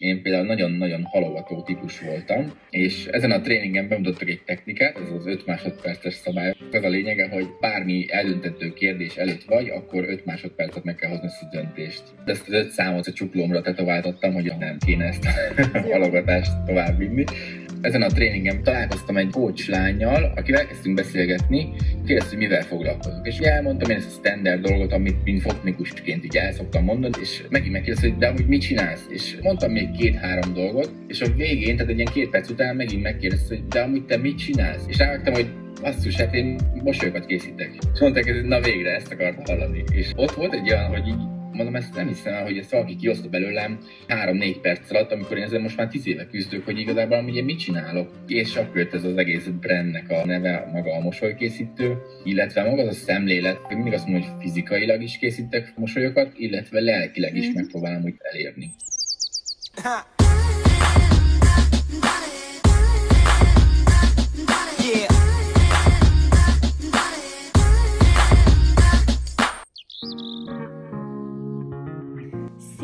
én például nagyon-nagyon halogató típus voltam, és ezen a tréningen bemutattak egy technikát, ez az 5 másodperces szabály. Ez a lényege, hogy bármi eldöntető kérdés előtt vagy, akkor 5 másodpercet meg kell hozni ezt a döntést. Ezt az 5 számot a csuklómra tetováltattam, hogy nem kéne ezt a halogatást tovább vinni ezen a tréningen találkoztam egy coach lányjal, akivel elkezdtünk beszélgetni, kérdezte, hogy mivel foglalkozok. És elmondtam én ezt a standard dolgot, amit mint fotnikusként így el szoktam mondani, és megint megkérdezte, hogy de hogy mit csinálsz? És mondtam még két-három dolgot, és a végén, tehát egy ilyen két perc után megint megkérdezte, hogy de amúgy te mit csinálsz? És rávettem, hogy basszus, hát én mosolyokat készítek. És mondták, hogy na végre ezt akartam hallani. És ott volt egy olyan, hogy így mondom, ezt nem hiszem el, hogy ezt valaki kioszta belőlem 3-4 perc alatt, amikor én ezzel most már 10 éve küzdök, hogy igazából ugye mit csinálok. És akkor jött ez az egész brandnek a neve, maga a mosolykészítő, illetve maga az a szemlélet, hogy mindig azt mondom, hogy fizikailag is készítek mosolyokat, illetve lelkileg is mm. megpróbálom úgy elérni.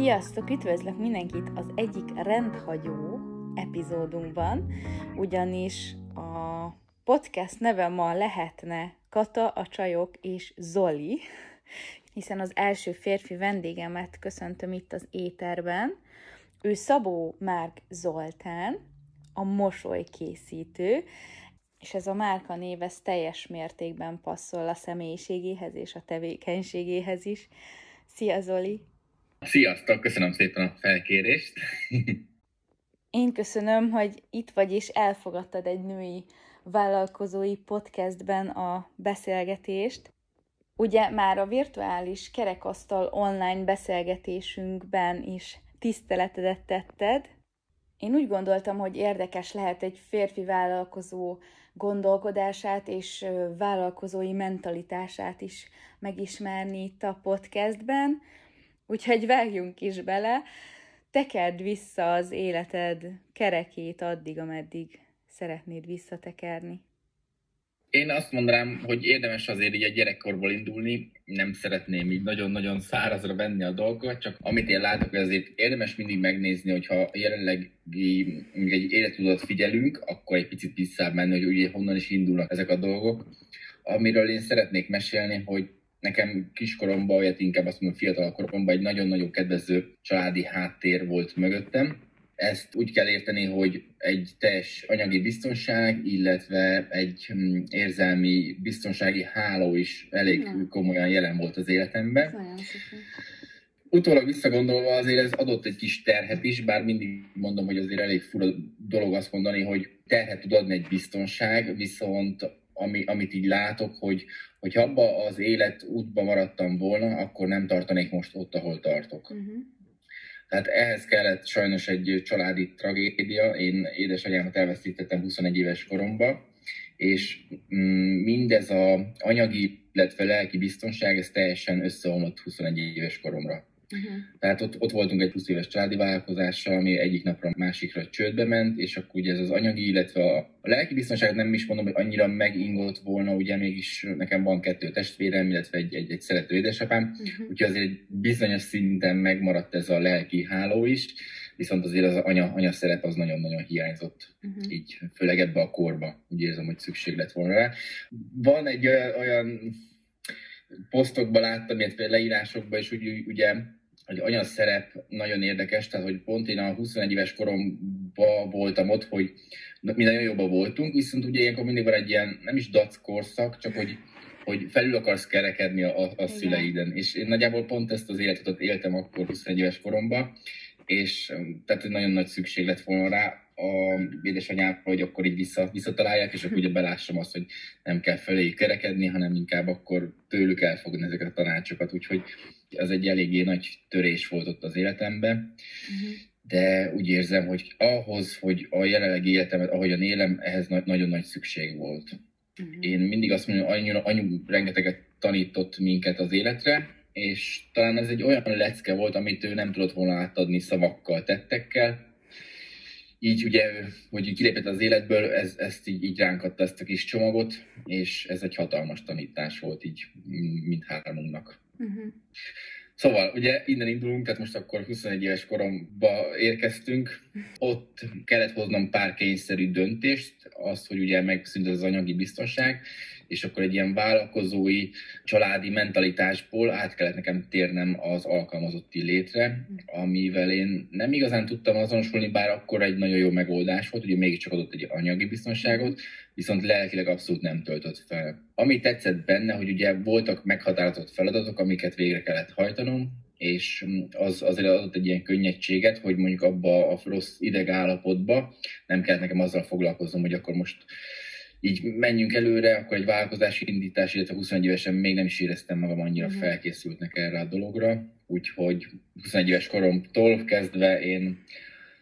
Sziasztok! Üdvözlök mindenkit az egyik rendhagyó epizódunkban, ugyanis a podcast neve ma lehetne Kata, a csajok és Zoli, hiszen az első férfi vendégemet köszöntöm itt az éterben. Ő Szabó Márk Zoltán, a mosolykészítő, és ez a márka név ez teljes mértékben passzol a személyiségéhez és a tevékenységéhez is. Szia Zoli! Sziasztok, köszönöm szépen a felkérést. Én köszönöm, hogy itt vagy és elfogadtad egy női vállalkozói podcastben a beszélgetést. Ugye már a virtuális kerekasztal online beszélgetésünkben is tiszteletedet tetted. Én úgy gondoltam, hogy érdekes lehet egy férfi vállalkozó gondolkodását és vállalkozói mentalitását is megismerni itt a podcastben, Úgyhogy vágjunk is bele, tekerd vissza az életed kerekét addig, ameddig szeretnéd visszatekerni. Én azt mondanám, hogy érdemes azért így a gyerekkorból indulni, nem szeretném így nagyon-nagyon szárazra venni a dolgot, csak amit én látok, hogy azért érdemes mindig megnézni, hogyha jelenleg egy életutat figyelünk, akkor egy picit visszább menni, hogy ugye honnan is indulnak ezek a dolgok. Amiről én szeretnék mesélni, hogy nekem kiskoromban, vagy inkább azt mondom fiatal koromban egy nagyon-nagyon kedvező családi háttér volt mögöttem. Ezt úgy kell érteni, hogy egy teljes anyagi biztonság, illetve egy hm, érzelmi biztonsági háló is elég ja. komolyan jelen volt az életemben. Utólag visszagondolva azért ez adott egy kis terhet is, bár mindig mondom, hogy azért elég fura dolog azt mondani, hogy terhet tud adni egy biztonság, viszont ami, amit így látok, hogy, hogy abba az élet útba maradtam volna, akkor nem tartanék most ott, ahol tartok. Uh-huh. Tehát ehhez kellett sajnos egy családi tragédia. Én édesanyámat elveszítettem 21 éves koromban, és mm, mindez a anyagi, illetve lelki biztonság, ez teljesen összeomlott 21 éves koromra. Uh-huh. Tehát ott, ott voltunk egy 20 éves családi vállalkozással, ami egyik napra másikra csődbe ment, és akkor ugye ez az anyagi, illetve a, lelki biztonságot nem is mondom, hogy annyira megingott volna, ugye mégis nekem van kettő testvérem, illetve egy, egy, egy szerető édesapám, uh-huh. úgyhogy azért egy bizonyos szinten megmaradt ez a lelki háló is, viszont azért az anya, anya szerep az nagyon-nagyon hiányzott, uh-huh. így főleg ebbe a korba, úgy érzem, hogy szükség lett volna rá. Van egy olyan, olyan posztokban láttam, illetve leírásokban is, úgy, ugye hogy anya szerep nagyon érdekes, tehát hogy pont én a 21 éves koromban voltam ott, hogy mi nagyon jobban voltunk, viszont ugye ilyenkor mindig van egy ilyen, nem is dac korszak, csak hogy, hogy felül akarsz kerekedni a, a, a szüleiden. És én nagyjából pont ezt az életet éltem akkor 21 éves koromban, és tehát nagyon nagy szükség lett volna rá a édesanyámra, hogy akkor így vissza, visszatalálják, és akkor ugye belássam azt, hogy nem kell felé kerekedni, hanem inkább akkor tőlük elfogni ezeket a tanácsokat. Úgyhogy az egy eléggé nagy törés volt ott az életemben. Uh-huh. De úgy érzem, hogy ahhoz, hogy a jelenlegi életemet, ahogyan élem, ehhez na- nagyon nagy szükség volt. Uh-huh. Én mindig azt mondom, hogy anyu, anyu rengeteget tanított minket az életre, és talán ez egy olyan lecke volt, amit ő nem tudott volna átadni szavakkal, tettekkel. Így ugye, hogy kilépett az életből, ez, ezt így, így ránk adta ezt a kis csomagot, és ez egy hatalmas tanítás volt így mindhármunknak. Uh-huh. Szóval, ugye innen indulunk, tehát most akkor 21 éves koromba érkeztünk. Ott kellett hoznom pár kényszerű döntést, az, hogy ugye megszűnt az anyagi biztonság, és akkor egy ilyen vállalkozói, családi mentalitásból át kellett nekem térnem az alkalmazotti létre, amivel én nem igazán tudtam azonosulni, bár akkor egy nagyon jó megoldás volt, ugye mégiscsak adott egy anyagi biztonságot, viszont lelkileg abszolút nem töltött fel. Ami tetszett benne, hogy ugye voltak meghatározott feladatok, amiket végre kellett hajtanom, és az azért adott egy ilyen könnyedséget, hogy mondjuk abba a rossz idegállapotba nem kellett nekem azzal foglalkoznom, hogy akkor most így menjünk előre, akkor egy vállalkozási indítás, illetve 21 évesen még nem is éreztem magam annyira uh-huh. felkészültnek erre a dologra, úgyhogy 21 éves koromtól kezdve én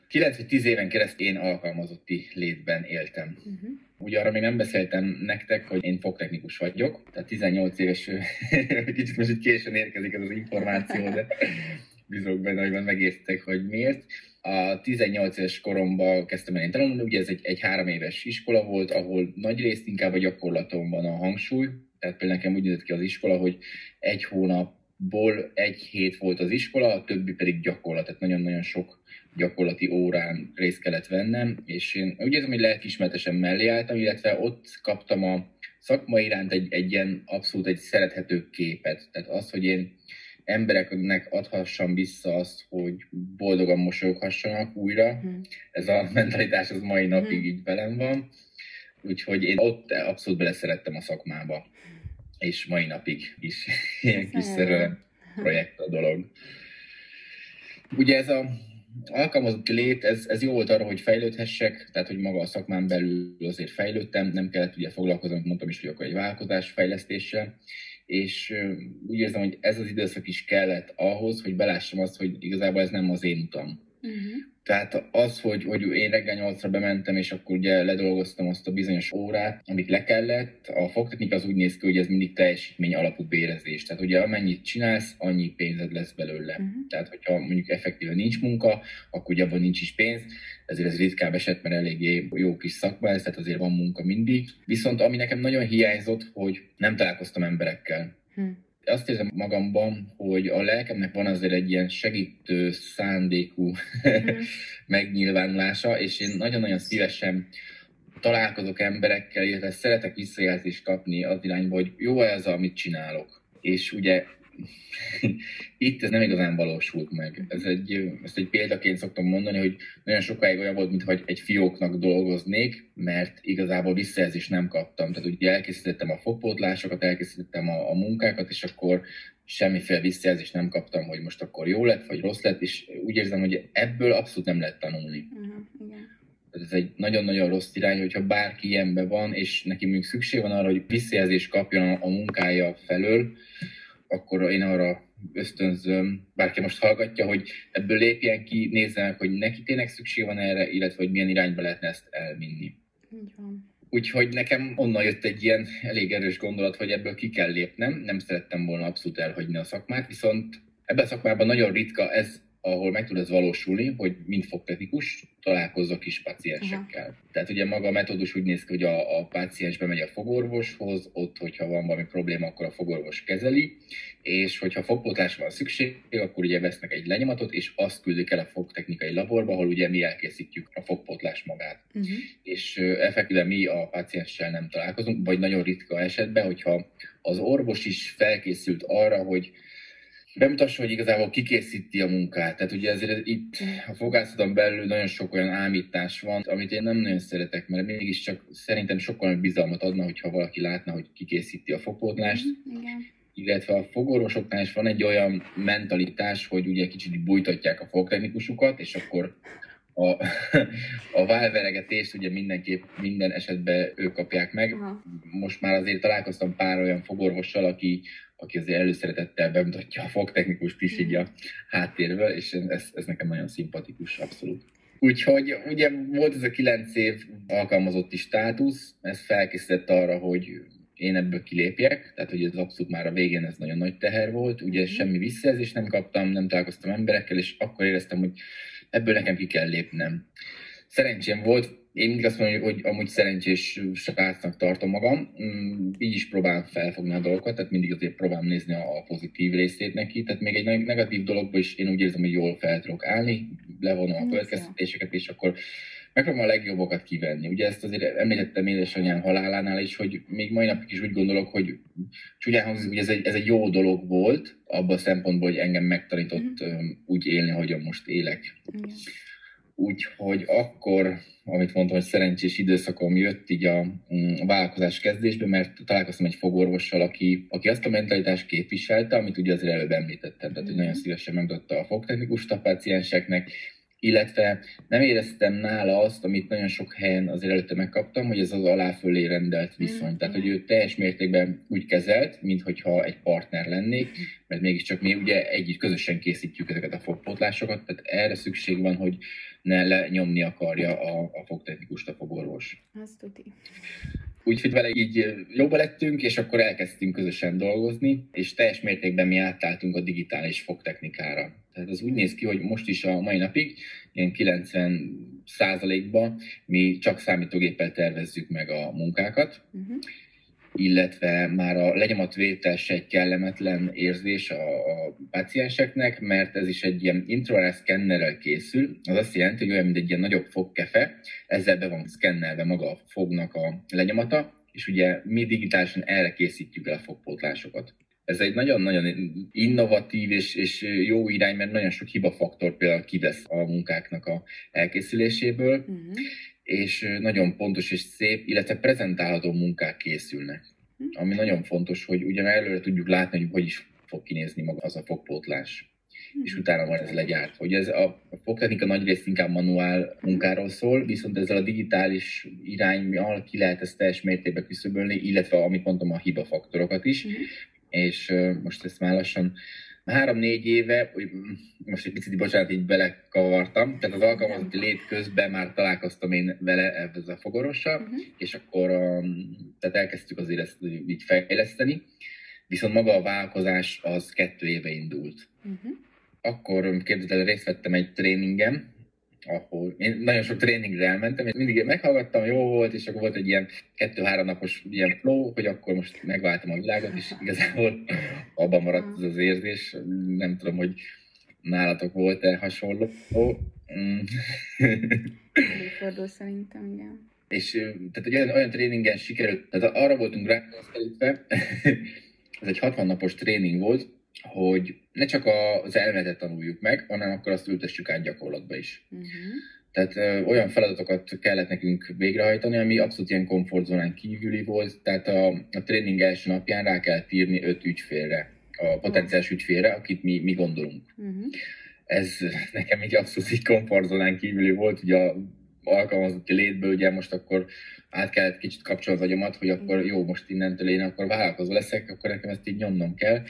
9 vagy 10 éven keresztül én alkalmazotti létben éltem. Uh-huh. Ugye arra még nem beszéltem nektek, hogy én fogtechnikus vagyok, tehát 18 éves, kicsit most így későn érkezik ez az információ, de bízok benne, hogy megértek, hogy miért. A 18 éves koromban kezdtem el én tanulni, ugye ez egy, egy három éves iskola volt, ahol nagy részt inkább a gyakorlaton van a hangsúly, tehát például nekem úgy nézett ki az iskola, hogy egy hónapból egy hét volt az iskola, a többi pedig gyakorlat, tehát nagyon-nagyon sok gyakorlati órán részt kellett vennem, és én úgy érzem, hogy lelkismertesen mellé álltam, illetve ott kaptam a szakma iránt egy, egy ilyen abszolút egy szerethető képet. Tehát az, hogy én embereknek adhassam vissza azt, hogy boldogan mosolyoghassanak újra. Hmm. Ez a mentalitás az mai napig hmm. így velem van. Úgyhogy én ott abszolút beleszerettem a szakmába. És mai napig is ilyen kis szerelem projekt a dolog. Ugye ez a alkalmazott lét, ez, ez jó volt arra, hogy fejlődhessek, tehát hogy maga a szakmán belül azért fejlődtem, nem kellett ugye foglalkoznom, mondtam is, hogy akkor egy vállalkozás fejlesztéssel, és úgy érzem, hogy ez az időszak is kellett ahhoz, hogy belássam azt, hogy igazából ez nem az én utam. Uh-huh. Tehát az, hogy, hogy én reggel nyolcra bementem, és akkor ugye ledolgoztam azt a bizonyos órát, amit le kellett, a fogtechnika az úgy néz ki, hogy ez mindig teljesítmény alapú bérezés. Tehát ugye amennyit csinálsz, annyi pénzed lesz belőle. Uh-huh. Tehát hogyha mondjuk effektíven nincs munka, akkor ugye abban nincs is pénz, ezért ez ritkább eset, mert eléggé jó kis szakma ez, tehát azért van munka mindig. Viszont ami nekem nagyon hiányzott, hogy nem találkoztam emberekkel. Uh-huh azt érzem magamban, hogy a lelkemnek van azért egy ilyen segítő szándékú mm. megnyilvánulása, és én nagyon-nagyon szívesen találkozok emberekkel, illetve szeretek visszajelzést kapni az irányba, hogy jó ez, amit csinálok. És ugye itt ez nem igazán valósult meg. Ez egy, ezt egy példaként szoktam mondani, hogy nagyon sokáig olyan volt, mintha egy fióknak dolgoznék, mert igazából visszajelzést nem kaptam. Tehát ugye elkészítettem a fogpótlásokat, elkészítettem a, a munkákat, és akkor semmiféle visszajelzést nem kaptam, hogy most akkor jó lett, vagy rossz lett, és úgy érzem, hogy ebből abszolút nem lehet tanulni. Uh-huh, igen. Ez egy nagyon-nagyon rossz irány, hogyha bárki ilyenben van, és neki még szükség van arra, hogy visszajelzést kapjon a munkája felől, akkor én arra ösztönzöm, bárki most hallgatja, hogy ebből lépjen ki, nézzenek, hogy neki tényleg szükség van erre, illetve hogy milyen irányba lehetne ezt elvinni. Így van. Úgyhogy nekem onnan jött egy ilyen elég erős gondolat, hogy ebből ki kell lépnem. Nem szerettem volna abszolút elhagyni a szakmát, viszont ebben a szakmában nagyon ritka ez ahol meg tud ez valósulni, hogy mint fogtechnikus találkozzak is paciensekkel. Uh-huh. Tehát ugye maga a metódus úgy néz ki, hogy a, a páciens bemegy a fogorvoshoz, ott, hogyha van valami probléma, akkor a fogorvos kezeli, és hogyha fogpótlásra van szükség, akkor ugye vesznek egy lenyomatot, és azt küldik el a fogtechnikai laborba, ahol ugye mi elkészítjük a fogpótlás magát. Uh-huh. És effektíve mi a pácienssel nem találkozunk, vagy nagyon ritka esetben, hogyha az orvos is felkészült arra, hogy bemutassa, hogy igazából kikészíti a munkát. Tehát ugye ezért itt a fogászaton belül nagyon sok olyan ámítás van, amit én nem nagyon szeretek, mert mégiscsak szerintem sokkal bizalmat adna, hogyha valaki látna, hogy kikészíti a fogpótlást. Mm, igen. Illetve a fogorvosoknál is van egy olyan mentalitás, hogy ugye kicsit bújtatják a fogtechnikusukat, és akkor a, a válveregetést ugye mindenképp minden esetben ők kapják meg. Aha. Most már azért találkoztam pár olyan fogorvossal, aki aki azért előszeretettel bemutatja a fogtechnikust is így a háttérből, és ez, ez nekem nagyon szimpatikus, abszolút. Úgyhogy ugye volt ez a kilenc év alkalmazotti státusz, ez felkészített arra, hogy én ebből kilépjek, tehát hogy ez abszolút már a végén ez nagyon nagy teher volt, ugye mm. semmi visszajelzést nem kaptam, nem találkoztam emberekkel, és akkor éreztem, hogy ebből nekem ki kell lépnem. szerencsém volt, én mindig azt mondom, hogy amúgy szerencsés srácnak tartom magam, mm, így is próbálom felfogni a dolgokat, tehát mindig azért próbálom nézni a pozitív részét neki, tehát még egy negatív dologban is én úgy érzem, hogy jól fel tudok állni, levonom a következtetéseket, és akkor megpróbálom a legjobbakat kivenni. Ugye ezt azért említettem édesanyám halálánál is, hogy még mai napig is úgy gondolok, hogy csúnyán hangzik, hogy ez egy, ez egy jó dolog volt, abban a szempontból, hogy engem megtanított mm. úgy élni, ahogyan most élek. Mm. Úgyhogy akkor, amit mondtam, hogy szerencsés időszakom jött így a, mm, a vállalkozás kezdésbe, mert találkoztam egy fogorvossal, aki, aki azt a mentalitást képviselte, amit ugye azért előbb említettem, tehát hogy nagyon mhm. szívesen megadatta a fogtechnikus a pácienseknek, illetve nem éreztem nála azt, amit nagyon sok helyen azért előtte megkaptam, hogy ez az aláfölé rendelt viszony. Mm. Tehát, hogy ő teljes mértékben úgy kezelt, mintha egy partner lennék, mert mégiscsak mi ugye együtt közösen készítjük ezeket a fogpótlásokat, tehát erre szükség van, hogy ne lenyomni akarja a, a fogtechnikust a fogorvos. Azt tuti. Úgyhogy vele így jobba lettünk, és akkor elkezdtünk közösen dolgozni, és teljes mértékben mi átálltunk a digitális fogtechnikára. Tehát az úgy néz ki, hogy most is a mai napig, ilyen 90 százalékban mi csak számítógéppel tervezzük meg a munkákat, uh-huh illetve már a lenyomatvétel se egy kellemetlen érzés a, a pacienseknek, mert ez is egy ilyen szkennerrel készül. Az azt jelenti, hogy olyan, mint egy ilyen nagyobb fogkefe, ezzel be van szkennelve maga a fognak a lenyomata, és ugye mi digitálisan erre készítjük el a fogpótlásokat. Ez egy nagyon-nagyon innovatív és, és jó irány, mert nagyon sok hibafaktor például kivesz a munkáknak a elkészüléséből, uh-huh és nagyon pontos és szép, illetve prezentálható munkák készülnek. Hm. Ami nagyon fontos, hogy ugye előre tudjuk látni, hogy hogy is fog kinézni maga az a fogpótlás és hm. utána van ez legyárt. Hogy ez a, a fogtechnika nagy részt inkább manuál munkáról szól, viszont ezzel a digitális irányjal ki lehet ezt teljes mértékben küszöbölni, illetve amit mondtam, a hibafaktorokat is, uh-huh. És most ezt már lassan három-négy éve, most egy picit, bocsánat, így belekavartam, tehát az alkalmazotti lét közben már találkoztam én vele ezzel a fogorossal, uh-huh. és akkor tehát elkezdtük azért ezt így fejleszteni, viszont maga a vállalkozás az kettő éve indult. Uh-huh. Akkor képzeld el, részt vettem egy tréningen, ahol én nagyon sok tréningre elmentem, és mindig meghallgattam, jó volt, és akkor volt egy ilyen kettő-három napos ilyen flow, hogy akkor most megváltam a világot, és igazából abban maradt ez az érzés. Nem tudom, hogy nálatok volt-e hasonló. Mm. Fordul szerintem, igen. És tehát egy olyan, olyan tréningen sikerült, tehát arra voltunk rá ez egy 60 napos tréning volt, hogy ne csak az elméletet tanuljuk meg, hanem akkor azt ültessük át gyakorlatba is. Uh-huh. Tehát ö, olyan feladatokat kellett nekünk végrehajtani, ami abszolút ilyen komfortzónán kívüli volt, tehát a, a tréning első napján rá kell írni öt ügyfélre, a potenciális ügyfélre, akit mi, mi gondolunk. Uh-huh. Ez nekem egy abszolút így komfortzónán kívüli volt, ugye a alkalmazotti létből, ugye most akkor át kellett kicsit kapcsolni az agyamat, hogy akkor jó, most innentől én akkor vállalkozó leszek, akkor nekem ezt így nyomnom kell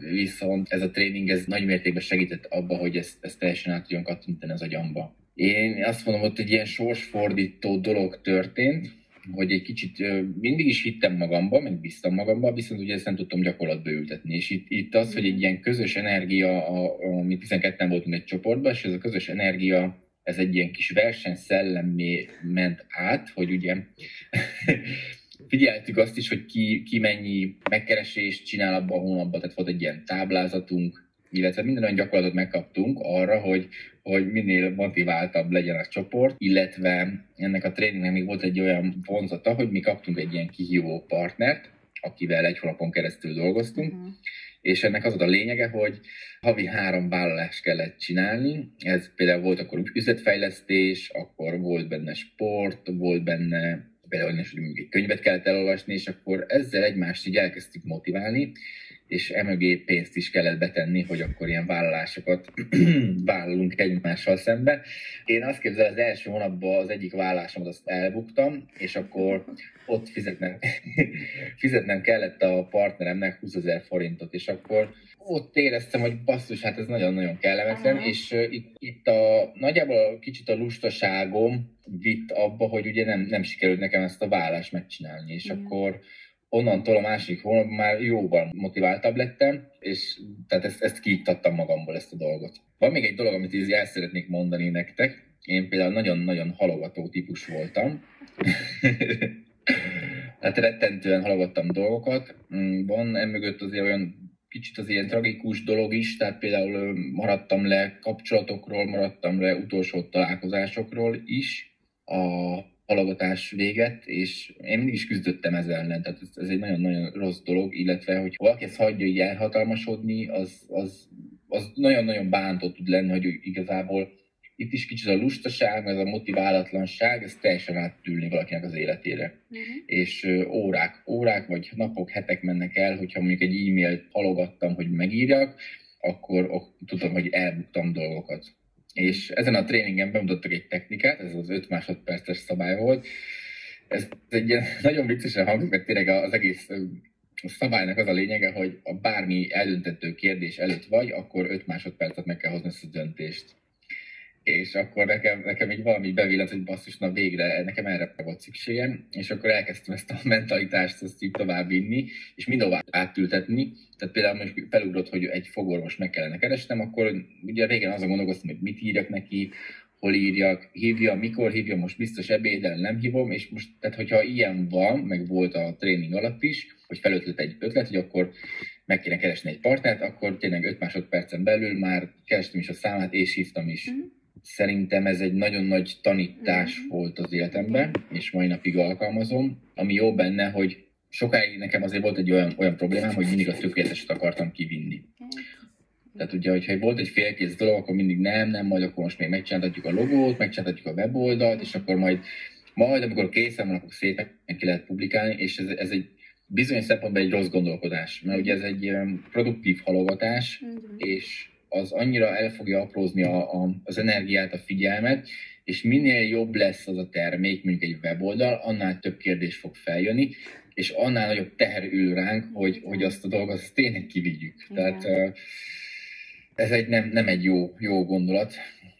viszont ez a tréning ez nagy mértékben segített abba, hogy ezt, ezt teljesen át tudjon kattintani az agyamba. Én azt mondom, hogy egy ilyen sorsfordító dolog történt, hogy egy kicsit mindig is hittem magamba, meg bíztam magamba, viszont ugye ezt nem tudtam gyakorlatba ültetni. És itt, itt az, hogy egy ilyen közös energia, a, a, mi 12-en voltunk egy csoportban, és ez a közös energia, ez egy ilyen kis versenyszellemé ment át, hogy ugye figyeltük azt is, hogy ki, ki mennyi megkeresést csinál abban a hónapban, tehát volt egy ilyen táblázatunk, illetve minden olyan gyakorlatot megkaptunk arra, hogy, hogy minél motiváltabb legyen a csoport, illetve ennek a tréningnek még volt egy olyan vonzata, hogy mi kaptunk egy ilyen kihívó partnert, akivel egy hónapon keresztül dolgoztunk, uh-huh. és ennek az volt a lényege, hogy havi három vállalást kellett csinálni. Ez például volt akkor üzletfejlesztés, akkor volt benne sport, volt benne például hogy mondjuk egy könyvet kellett elolvasni, és akkor ezzel egymást így elkezdtük motiválni, és emögé pénzt is kellett betenni, hogy akkor ilyen vállalásokat vállalunk egymással szembe. Én azt képzelem, az első hónapban az egyik vállásomat azt elbuktam, és akkor ott fizetnem, fizetnem kellett a partneremnek 20 ezer forintot, és akkor ott éreztem, hogy basszus, hát ez nagyon-nagyon kellemetlen, Aha. és uh, itt, itt a, nagyjából kicsit a lustaságom vitt abba, hogy ugye nem, nem sikerült nekem ezt a vállást megcsinálni, és Igen. akkor onnantól a másik hónapban már jóval motiváltabb lettem, és tehát ezt, ezt kiiktattam magamból ezt a dolgot. Van még egy dolog, amit így el szeretnék mondani nektek, Én például nagyon-nagyon halogató típus voltam. hát rettentően halogattam dolgokat. Mm, van emögött azért olyan kicsit az ilyen tragikus dolog is, tehát például maradtam le kapcsolatokról, maradtam le utolsó találkozásokról is a halogatás véget, és én mindig is küzdöttem ezzel ellen, tehát ez, ez egy nagyon-nagyon rossz dolog, illetve hogy valaki ezt hagyja így elhatalmasodni, az, az, az nagyon-nagyon bántó tud lenni, hogy igazából itt is kicsit a lustaság, ez a motiválatlanság, ez teljesen átülni valakinek az életére. Uh-huh. És órák, órák vagy napok, hetek mennek el, hogyha mondjuk egy e-mailt halogattam, hogy megírjak, akkor ok, tudom, hogy elbuktam dolgokat. És ezen a tréningen bemutattak egy technikát, ez az 5 másodperces szabály volt. Ez egy ilyen nagyon viccesen hangzik, mert tényleg az egész a szabálynak az a lényege, hogy a bármi eldöntető kérdés előtt vagy, akkor 5 másodpercet meg kell hozni ezt a döntést és akkor nekem, nekem így valami bevillant, hogy basszus, na végre, nekem erre volt szükségem, és akkor elkezdtem ezt a mentalitást ezt így tovább vinni, és mindenhová átültetni. Tehát például most felugrott, hogy egy fogorvos meg kellene keresnem, akkor ugye régen azon gondolkoztam, hogy mit írjak neki, hol írjak, hívja, mikor hívja, most biztos ebédel nem hívom, és most, tehát hogyha ilyen van, meg volt a tréning alatt is, hogy felötlet egy ötlet, hogy akkor meg kéne keresni egy partnert, akkor tényleg 5 másodpercen belül már kerestem is a számát, és hívtam is. Mm-hmm Szerintem ez egy nagyon nagy tanítás mm. volt az életemben, és mai napig alkalmazom. Ami jó benne, hogy sokáig nekem azért volt egy olyan, olyan problémám, hogy mindig a tökéleteset akartam kivinni. Tehát ugye, hogyha volt egy félkész dolog, akkor mindig nem, nem, majd akkor most még megcsináltatjuk a logót, megcsináltatjuk a weboldalt, és akkor majd, majd amikor készen van, akkor szépen ki lehet publikálni, és ez, ez egy bizonyos szempontból egy rossz gondolkodás, mert ugye ez egy produktív halogatás, és az annyira el fogja aprózni a, a, az energiát, a figyelmet, és minél jobb lesz az a termék, mondjuk egy weboldal, annál több kérdés fog feljönni, és annál nagyobb teher ül ránk, hogy, hogy azt a dolgot azt tényleg kivigyük. Igen. Tehát ez egy nem, nem egy jó, jó gondolat,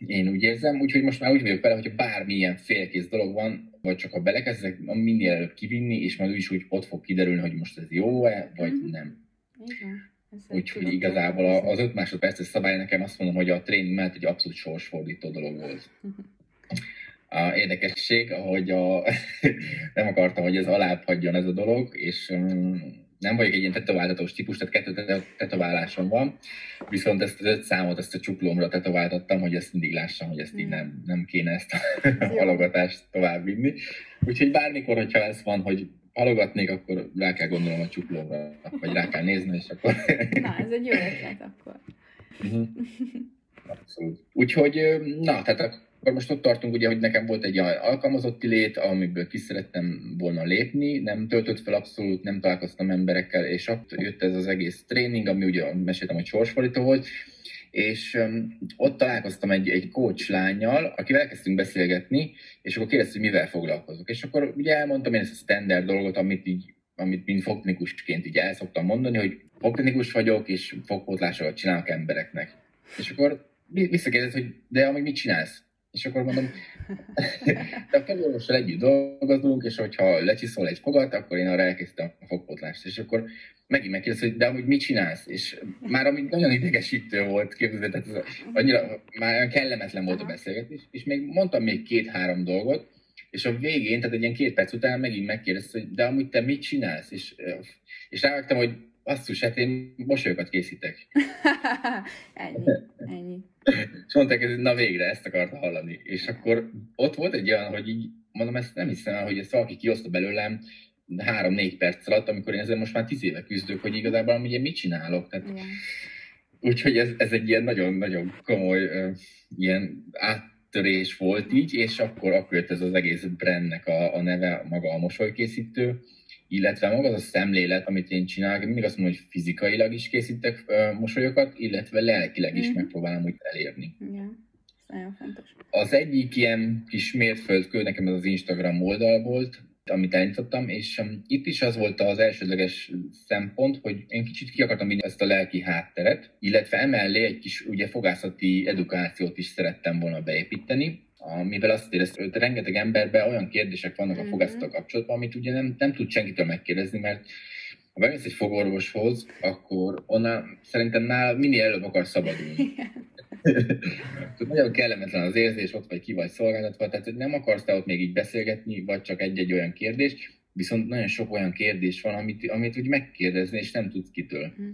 én úgy érzem. Úgyhogy most már úgy vagyok vele, hogyha bármilyen félkész dolog van, vagy csak ha belekezdek, minél előbb kivinni, és majd is úgy ott fog kiderülni, hogy most ez jó-e, vagy mm. nem. Igen. Úgyhogy igazából az 5 másodperces szabály nekem azt mondom, hogy a tréning mellett egy abszolút sorsfordító dolog volt. A érdekesség, ahogy a, nem akartam, hogy ez alább hagyjon ez a dolog, és um, nem vagyok egy ilyen tetováltatós típus, tehát kettő tetoválásom van, viszont ezt az öt számot, ezt a csuklómra tetováltattam, hogy ezt mindig lássam, hogy ezt így mm. nem, nem kéne ezt a halogatást tovább vinni. Úgyhogy bármikor, hogyha ez van, hogy halogatnék, akkor rá kell gondolnom a csuklóra, vagy rá kell nézni, és akkor... Na, ez egy jó ötlet akkor. Uh-huh. Abszolút. Úgyhogy, na, tehát akkor most ott tartunk, ugye, hogy nekem volt egy alkalmazotti lét, amiből ki szerettem volna lépni, nem töltött fel abszolút, nem találkoztam emberekkel, és ott jött ez az egész tréning, ami ugye meséltem, hogy sorsfordító volt, és ott találkoztam egy, egy coach lányjal, akivel elkezdtünk beszélgetni, és akkor kérdezte, hogy mivel foglalkozok. És akkor ugye elmondtam én ezt a standard dolgot, amit így amit mint fogtechnikusként így el szoktam mondani, hogy fogtechnikus vagyok, és fogpótlásokat csinálok embereknek. És akkor visszakérdez, hogy de amíg mit csinálsz? És akkor mondom, de a fogorvossal együtt dolgozunk, és hogyha lecsiszol egy fogat, akkor én arra elkezdtem a fogpótlást. És akkor megint megkérdez, hogy de amúgy mit csinálsz? És már ami nagyon idegesítő volt, ez annyira, már olyan kellemetlen volt a beszélgetés, és még mondtam még két-három dolgot, és a végén, tehát egy ilyen két perc után megint megkérdezte, hogy de amúgy te mit csinálsz? És, és rávágtam, hogy basszus, hát én mosolyokat készítek. ennyi, ennyi. És mondták, hogy na végre, ezt akarta hallani. És akkor ott volt egy olyan, hogy így, mondom, ezt nem hiszem el, hogy ezt valaki kioszta belőlem három-négy perc alatt, amikor én ezzel most már tíz éve küzdök, hogy igazából ugye mit csinálok. Tehát, yeah. Úgyhogy ez, ez egy ilyen nagyon-nagyon komoly uh, ilyen áttörés volt így, és akkor, akkor jött ez az egész brandnek a, a neve, maga a mosolykészítő, illetve maga az a szemlélet, amit én csinálok, mindig azt mondom, hogy fizikailag is készítek uh, mosolyokat, illetve lelkileg is mm. megpróbálom úgy elérni. Yeah. Nagyon fontos. Az egyik ilyen kis mérföldkő nekem az Instagram oldal volt, amit elnyitottam, és um, itt is az volt az elsődleges szempont, hogy én kicsit ki akartam vinni ezt a lelki hátteret, illetve emellé egy kis ugye fogászati edukációt is szerettem volna beépíteni, amivel azt éreztem, hogy rengeteg emberben olyan kérdések vannak a mhm. fogászattal kapcsolatban, amit ugye nem, nem tud senkitől megkérdezni, mert ha bemész egy fogorvoshoz, akkor onnan szerintem nála minél előbb akar szabadulni. nagyon kellemetlen az érzés, ott vagy ki vagy szolgáltatva, tehát hogy nem akarsz te ott még így beszélgetni, vagy csak egy-egy olyan kérdés, viszont nagyon sok olyan kérdés van, amit, amit úgy megkérdezni, és nem tudsz kitől. Hmm.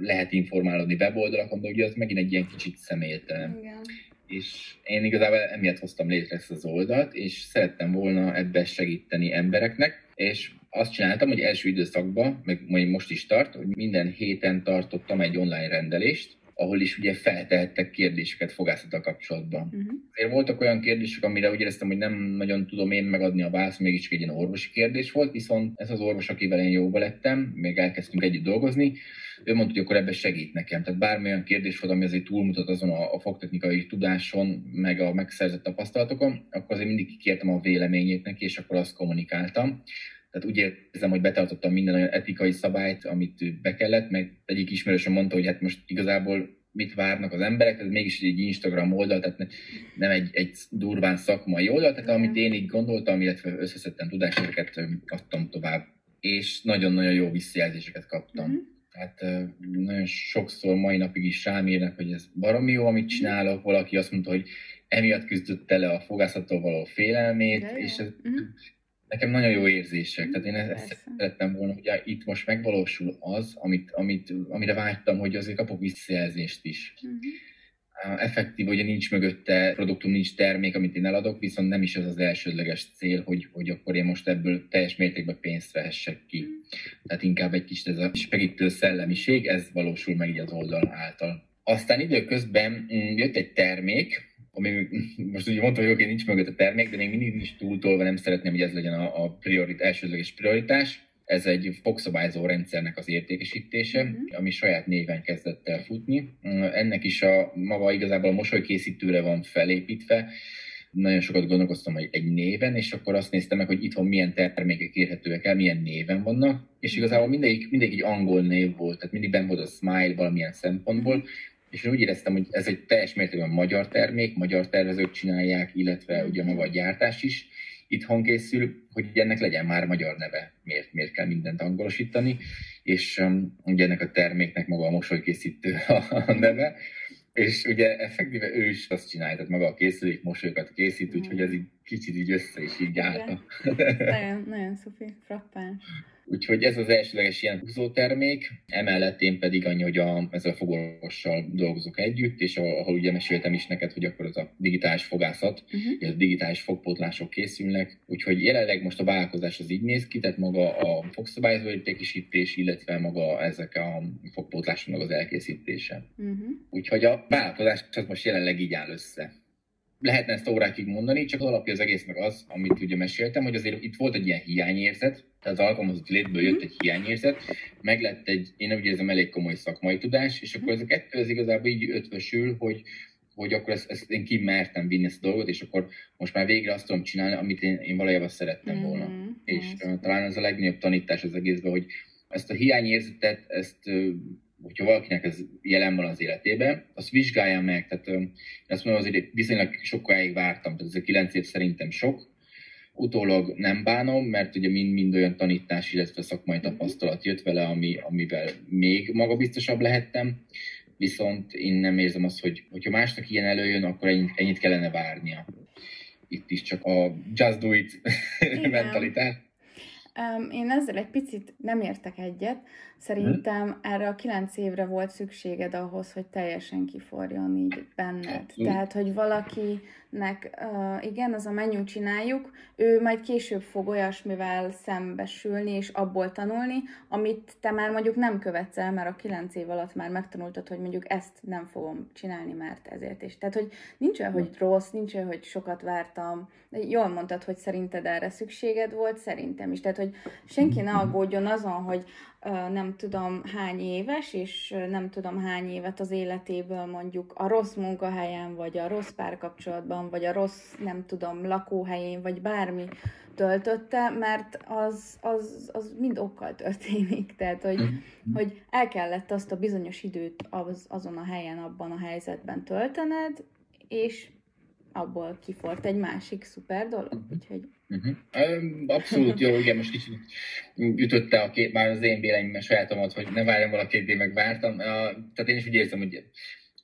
Lehet informálódni weboldalakon, de ugye az megint egy ilyen kicsit személytelen. Igen. És én igazából emiatt hoztam létre ezt az oldalt, és szerettem volna ebbe segíteni embereknek, és azt csináltam, hogy első időszakban, meg most is tart, hogy minden héten tartottam egy online rendelést, ahol is ugye feltehettek kérdéseket fogászattal kapcsolatban. Uh-huh. Azért voltak olyan kérdések, amire úgy éreztem, hogy nem nagyon tudom én megadni a választ, mégis egy ilyen orvosi kérdés volt, viszont ez az orvos, akivel én jóba lettem, még elkezdtünk együtt dolgozni, ő mondta, hogy akkor ebben segít nekem. Tehát bármilyen kérdés volt, ami azért túlmutat azon a, a fogtechnikai tudáson, meg a megszerzett tapasztalatokon, akkor azért mindig kikértem a véleményét neki, és akkor azt kommunikáltam. Tehát úgy érzem, hogy betartottam minden olyan etikai szabályt, amit be kellett, meg egyik ismerősöm mondta, hogy hát most igazából mit várnak az emberek, ez mégis egy Instagram oldal, tehát nem egy, egy durván szakmai oldal, tehát amit én így gondoltam, illetve összeszedtem tudásokat adtam tovább, és nagyon-nagyon jó visszajelzéseket kaptam. Mm-hmm. Tehát nagyon sokszor mai napig is rám írnak, hogy ez baromi jó, amit mhm. csinálok, valaki azt mondta, hogy emiatt küzdött le a fogászattól való félelmét, és ez, mm-hmm nekem nagyon jó érzések. Tehát én ezt, ezt szerettem volna, hogy itt most megvalósul az, amit, amit, amire vágytam, hogy azért kapok visszajelzést is. Uh-huh. Effektív, ugye nincs mögötte produktum, nincs termék, amit én eladok, viszont nem is az az elsődleges cél, hogy, hogy akkor én most ebből teljes mértékben pénzt vehessek ki. Uh-huh. Tehát inkább egy kicsit ez a segítő szellemiség, ez valósul meg így az oldal által. Aztán időközben mm, jött egy termék, ami most ugye mondtam, hogy oké, nincs mögött a termék, de még mindig nincs túltolva, nem szeretném, hogy ez legyen a, a priorit, elsődleges prioritás. Ez egy fogszabályzó rendszernek az értékesítése, uh-huh. ami saját néven kezdett el futni. Ennek is a maga igazából a mosolykészítőre van felépítve, nagyon sokat gondolkoztam hogy egy néven, és akkor azt néztem meg, hogy itthon milyen termékek érhetőek el, milyen néven vannak, és mhm. igazából mindegyik, mindegyik egy angol név volt, tehát mindig benne volt a Smile valamilyen szempontból, mhm és én úgy éreztem, hogy ez egy teljes mértékben magyar termék, magyar tervezők csinálják, illetve ugye maga a gyártás is itthon készül, hogy ennek legyen már magyar neve. Miért, miért kell mindent angolosítani? És um, ugye ennek a terméknek maga a mosolykészítő a neve, és ugye effektíve ő is azt csinálja, tehát maga a készülék mosolyokat készít, úgyhogy ez így kicsit így össze is így állta. nagyon, nagyon szupi, frappáns. Úgyhogy ez az elsőleges ilyen húzótermék, emellett én pedig annyi, hogy a, ezzel a fogorvossal dolgozok együtt, és ahol ugye meséltem is neked, hogy akkor az a digitális fogászat, uh-huh. a digitális fogpótlások készülnek, úgyhogy jelenleg most a vállalkozás az így néz ki, tehát maga a fogszabályozó értékesítés, illetve maga ezek a fogpótlásoknak az elkészítése. Uh-huh. Úgyhogy a vállalkozás az most jelenleg így áll össze lehetne ezt órákig mondani, csak az alapja az egésznek az, amit ugye meséltem, hogy azért itt volt egy ilyen hiányérzet, tehát az alkalmazott létből jött egy hiányérzet, meg lett egy, én úgy érzem, elég komoly szakmai tudás, és akkor ez a kettő az igazából így ötvösül, hogy, hogy akkor ezt, ezt én kimertem vinni ezt a dolgot, és akkor most már végre azt tudom csinálni, amit én, én valójában szerettem volna. Mm-hmm. És uh, talán ez a legnagyobb tanítás az egészben, hogy ezt a hiányérzetet, ezt hogyha valakinek ez jelen van az életében, azt vizsgálja meg. Tehát azt mondom, azért viszonylag sokáig vártam, tehát ez a kilenc év szerintem sok. Utólag nem bánom, mert ugye mind-mind olyan tanítás, illetve szakmai tapasztalat jött vele, ami, amivel még magabiztosabb lehettem. Viszont én nem érzem azt, hogy hogyha másnak ilyen előjön, akkor ennyit, ennyit kellene várnia. Itt is csak a just do it mentalitás. Um, én ezzel egy picit nem értek egyet. Szerintem hmm. erre a kilenc évre volt szükséged ahhoz, hogy teljesen kiforjon így benned. Abszolút. Tehát, hogy valakinek, uh, igen, az a menü csináljuk, ő majd később fog olyasmivel szembesülni és abból tanulni, amit te már mondjuk nem követsz el, mert a kilenc év alatt már megtanultad, hogy mondjuk ezt nem fogom csinálni, mert ezért is. Tehát, hogy nincs olyan, hogy rossz, nincs olyan, hogy sokat vártam. Jól mondtad, hogy szerinted erre szükséged volt, szerintem is. Tehát, hogy senki ne aggódjon azon, hogy nem tudom hány éves, és nem tudom hány évet az életéből mondjuk a rossz munkahelyen, vagy a rossz párkapcsolatban, vagy a rossz, nem tudom, lakóhelyén, vagy bármi töltötte, mert az, az, az mind okkal történik. Tehát, hogy, mm. hogy el kellett azt a bizonyos időt az, azon a helyen, abban a helyzetben töltened, és abból kifort egy másik szuper dolog, úgyhogy... Uh-huh. Abszolút jó, igen, most kicsit ütötte a két, már az én véleményem sajátomat, hogy ne várjam valaki két meg vártam. Tehát én is úgy érzem, hogy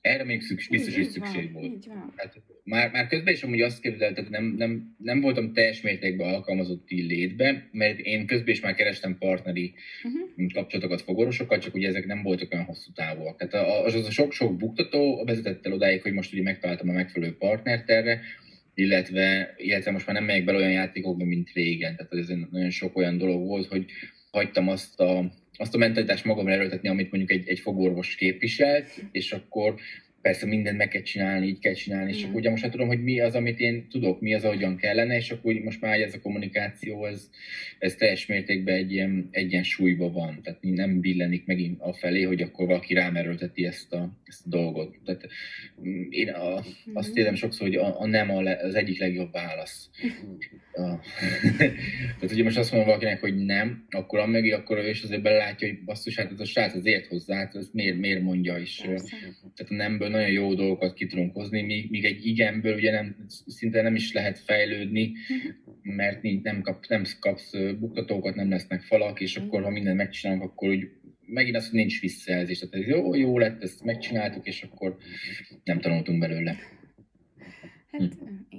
erre még szükség, biztos, hogy szükség van, volt. Hát, már, már közben is amúgy azt képzeltem, nem, nem, nem voltam teljes mértékben alkalmazott létbe, mert én közben is már kerestem partneri uh-huh. kapcsolatokat fogorosokkal, csak ugye ezek nem voltak olyan hosszú távúak. Tehát az, az a sok-sok buktató vezetett el odáig, hogy most ugye megtaláltam a megfelelő partnert erre, illetve, illetve most már nem megyek bele olyan játékokba, mint régen. Tehát ez nagyon sok olyan dolog volt, hogy hagytam azt a azt a mentalitást magamra erőltetni, amit mondjuk egy, egy fogorvos képviselt, és akkor persze mindent meg kell csinálni, így kell csinálni, és akkor ugye most már tudom, hogy mi az, amit én tudok, mi az, ahogyan kellene, és akkor most már ez a kommunikáció, ez, ez teljes mértékben egy ilyen egyensúlyban van, tehát nem billenik megint a felé, hogy akkor valaki rám erőlteti ezt a, ezt a dolgot. Tehát mm, én a, azt mhm. érzem sokszor, hogy a, a nem a le, az egyik legjobb válasz. A, tehát ugye most azt mondom valakinek, hogy nem, akkor a mögé, akkor ő is azért belátja, hogy basszus, hát ez a srác az ért hozzá, hát ez miért, miért mondja is. Persze. Tehát a nemből nagyon jó dolgokat ki tudunk hozni, míg, míg egy igenből ugye nem, szinte nem is lehet fejlődni, mert nem, kap, nem kapsz buktatókat, nem lesznek falak, és akkor ha mindent megcsinálunk, akkor úgy megint az, hogy nincs visszajelzés. Tehát ez jó, jó lett, ezt megcsináltuk, és akkor nem tanultunk belőle. Hát hm.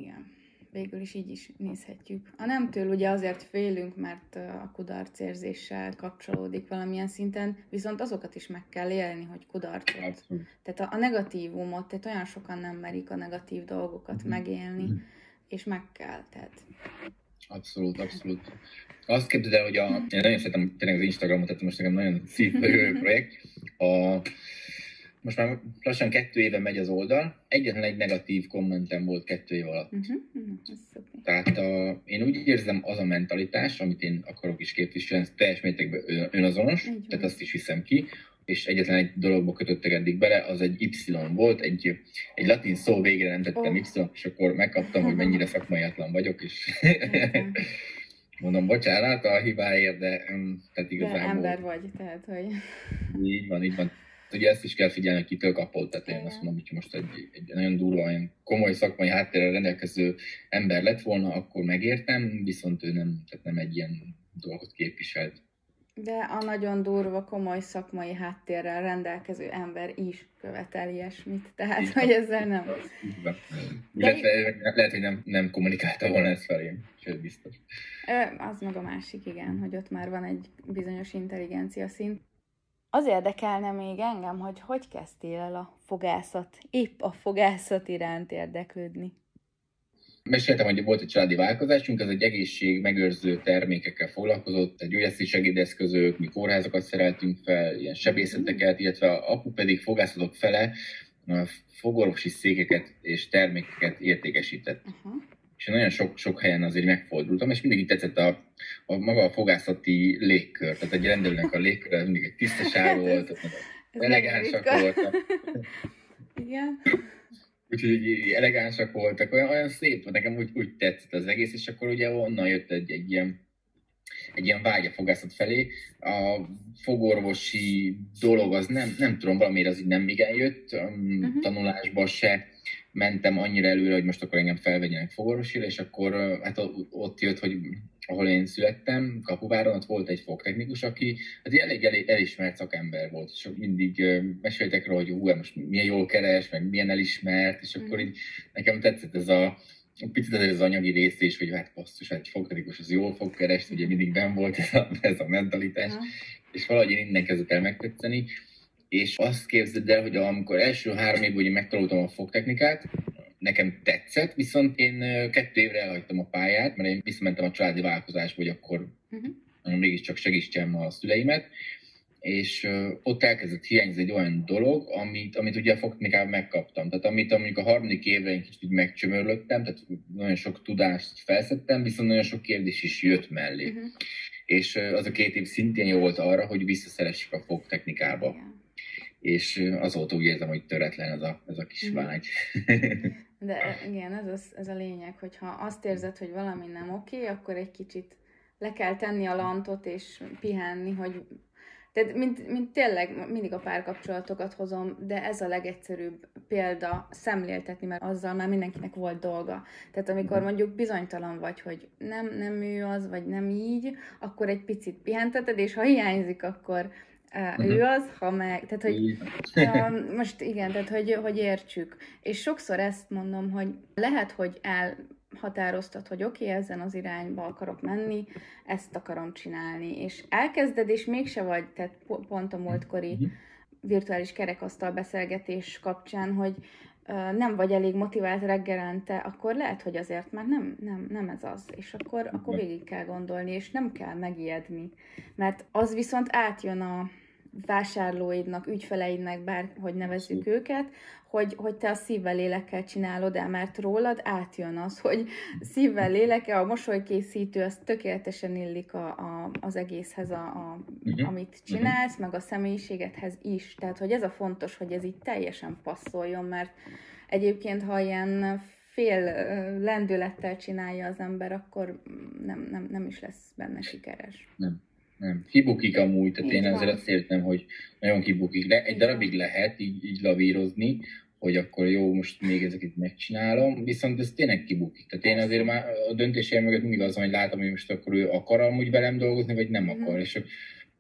Végül is így is nézhetjük. A nemtől ugye azért félünk, mert a kudarcérzéssel kapcsolódik valamilyen szinten, viszont azokat is meg kell élni, hogy kudarcot. Tehát a, a negatívumot, tehát olyan sokan nem merik a negatív dolgokat mm-hmm. megélni, mm-hmm. és meg kell, tehát... Abszolút, abszolút. Azt képzeld el, hogy a, én nagyon szeretem tényleg az Instagramot, tehát most nekem nagyon szívbelő projekt. A, most már lassan kettő éve megy az oldal, egyetlen egy negatív kommentem volt kettő év alatt. Uh-huh, uh-huh, Tehát a, én úgy érzem, az a mentalitás, amit én akarok is képviselni, ez teljes mértékben önazonos, uh-huh. tehát azt is hiszem ki, és egyetlen egy dologba kötöttek eddig bele, az egy Y volt, egy, egy latin szó végére nem tettem oh. Y, és akkor megkaptam, hogy mennyire szakmaiatlan vagyok, és mondom, bocsánat a hibáért, de tehát igazából... De ember vagy, tehát, hogy... Így van, így van ugye ezt is kell figyelni, hogy kitől kapott. Tehát én azt mondom, hogy most egy, egy nagyon durva, olyan komoly szakmai háttérrel rendelkező ember lett volna, akkor megértem, viszont ő nem, tehát nem egy ilyen dolgot képviselt. De a nagyon durva, komoly szakmai háttérrel rendelkező ember is követel ilyesmit, tehát hogy ezzel nem... De lehet, lehet, hogy nem, nem kommunikálta volna ezt felé, sőt biztos. Az meg a másik, igen, hogy ott már van egy bizonyos intelligencia szint. Az érdekelne még engem, hogy hogy kezdtél el a fogászat, épp a fogászat iránt érdeklődni. Meséltem, hogy volt egy családi vállalkozásunk, ez egy egészség megőrző termékekkel foglalkozott, egy gyógyászati segédeszközök, mi kórházakat szereltünk fel, ilyen sebészeteket, illetve apu pedig fogászatok fele fogorvosi székeket és termékeket értékesített. Uh-huh és nagyon sok, sok helyen azért megfordultam, és mindig tetszett a, a maga a fogászati légkör, tehát egy rendelőnek a légkör, mindig egy tisztaság volt, elegánsak voltak. Igen. Úgyhogy elegánsak voltak, olyan, olyan szép, nekem úgy, úgy tetszett az egész, és akkor ugye onnan jött egy, egy ilyen egy ilyen vágya fogászat felé. A fogorvosi dolog az nem, nem tudom, valamiért az így nem igen jött, uh-huh. tanulásba se mentem annyira előre, hogy most akkor engem felvegyenek fogorvosira, és akkor hát ott jött, hogy ahol én születtem, Kapuváron, ott volt egy fogtechnikus, aki hát elég, elég elismert szakember volt, és mindig meséltek róla, hogy hú, most milyen jól keres, meg milyen elismert, és akkor így nekem tetszett ez a picit ez az anyagi rész is, hogy hát basszus, hát egy fogtechnikus az jól fog keresni, ugye mindig ben volt ez a, ez a mentalitás, uh-huh. és valahogy én innen kezdett el megtetszeni, és azt képzeld el, hogy amikor első három évben ugye megtanultam a fogtechnikát, nekem tetszett, viszont én kettő évre elhagytam a pályát, mert én visszamentem a családi vállalkozásba, hogy akkor uh-huh. mégiscsak segítsem a szüleimet, és ott elkezdett hiányzni egy olyan dolog, amit, amit ugye a fogtechnikában megkaptam. Tehát amit mondjuk a harmadik évre én kicsit megcsömörlöttem, tehát nagyon sok tudást felszettem, viszont nagyon sok kérdés is jött mellé. Uh-huh. És az a két év szintén jó volt arra, hogy visszaszeressük a fogtechnikába. Yeah és azóta úgy érzem, hogy töretlen ez a, ez a kis mhm. vágy. De igen, ez, az, ez a lényeg, hogyha azt érzed, hogy valami nem oké, akkor egy kicsit le kell tenni a lantot és pihenni, hogy Tehát, mint, mint tényleg mindig a párkapcsolatokat hozom, de ez a legegyszerűbb példa szemléltetni, mert azzal már mindenkinek volt dolga. Tehát amikor mhm. mondjuk bizonytalan vagy, hogy nem, nem ő az, vagy nem így, akkor egy picit pihenteted, és ha hiányzik, akkor Uh, ő az, ha meg, tehát hogy uh, most igen, tehát hogy, hogy értsük. És sokszor ezt mondom, hogy lehet, hogy elhatároztad, hogy oké, okay, ezen az irányba akarok menni, ezt akarom csinálni, és elkezded, és mégse vagy, tehát pont a múltkori uh-huh. virtuális kerekasztal beszélgetés kapcsán, hogy nem vagy elég motivált reggelente, akkor lehet, hogy azért már nem, nem, nem ez az, és akkor, akkor végig kell gondolni, és nem kell megijedni, mert az viszont átjön a vásárlóidnak, ügyfeleidnek, bár hogy nevezzük őket, hogy, hogy te a szívvel, lélekkel csinálod el, mert rólad átjön az, hogy szívvel, léleke, a mosolykészítő, az tökéletesen illik a, a, az egészhez, a, a, uh-huh. amit csinálsz, uh-huh. meg a személyiségedhez is. Tehát, hogy ez a fontos, hogy ez így teljesen passzoljon, mert egyébként, ha ilyen fél lendülettel csinálja az ember, akkor nem, nem, nem is lesz benne sikeres. Nem. Nem, kibukik amúgy, tehát én ezzel azt értem, hogy nagyon kibukik. De egy darabig lehet így, így lavírozni, hogy akkor jó, most még ezeket megcsinálom, viszont ez tényleg kibukik. Tehát én azért már a döntésem mögött mindig az, hogy látom, hogy most akkor ő akar amúgy velem dolgozni, vagy nem mhm. akar. Mm. És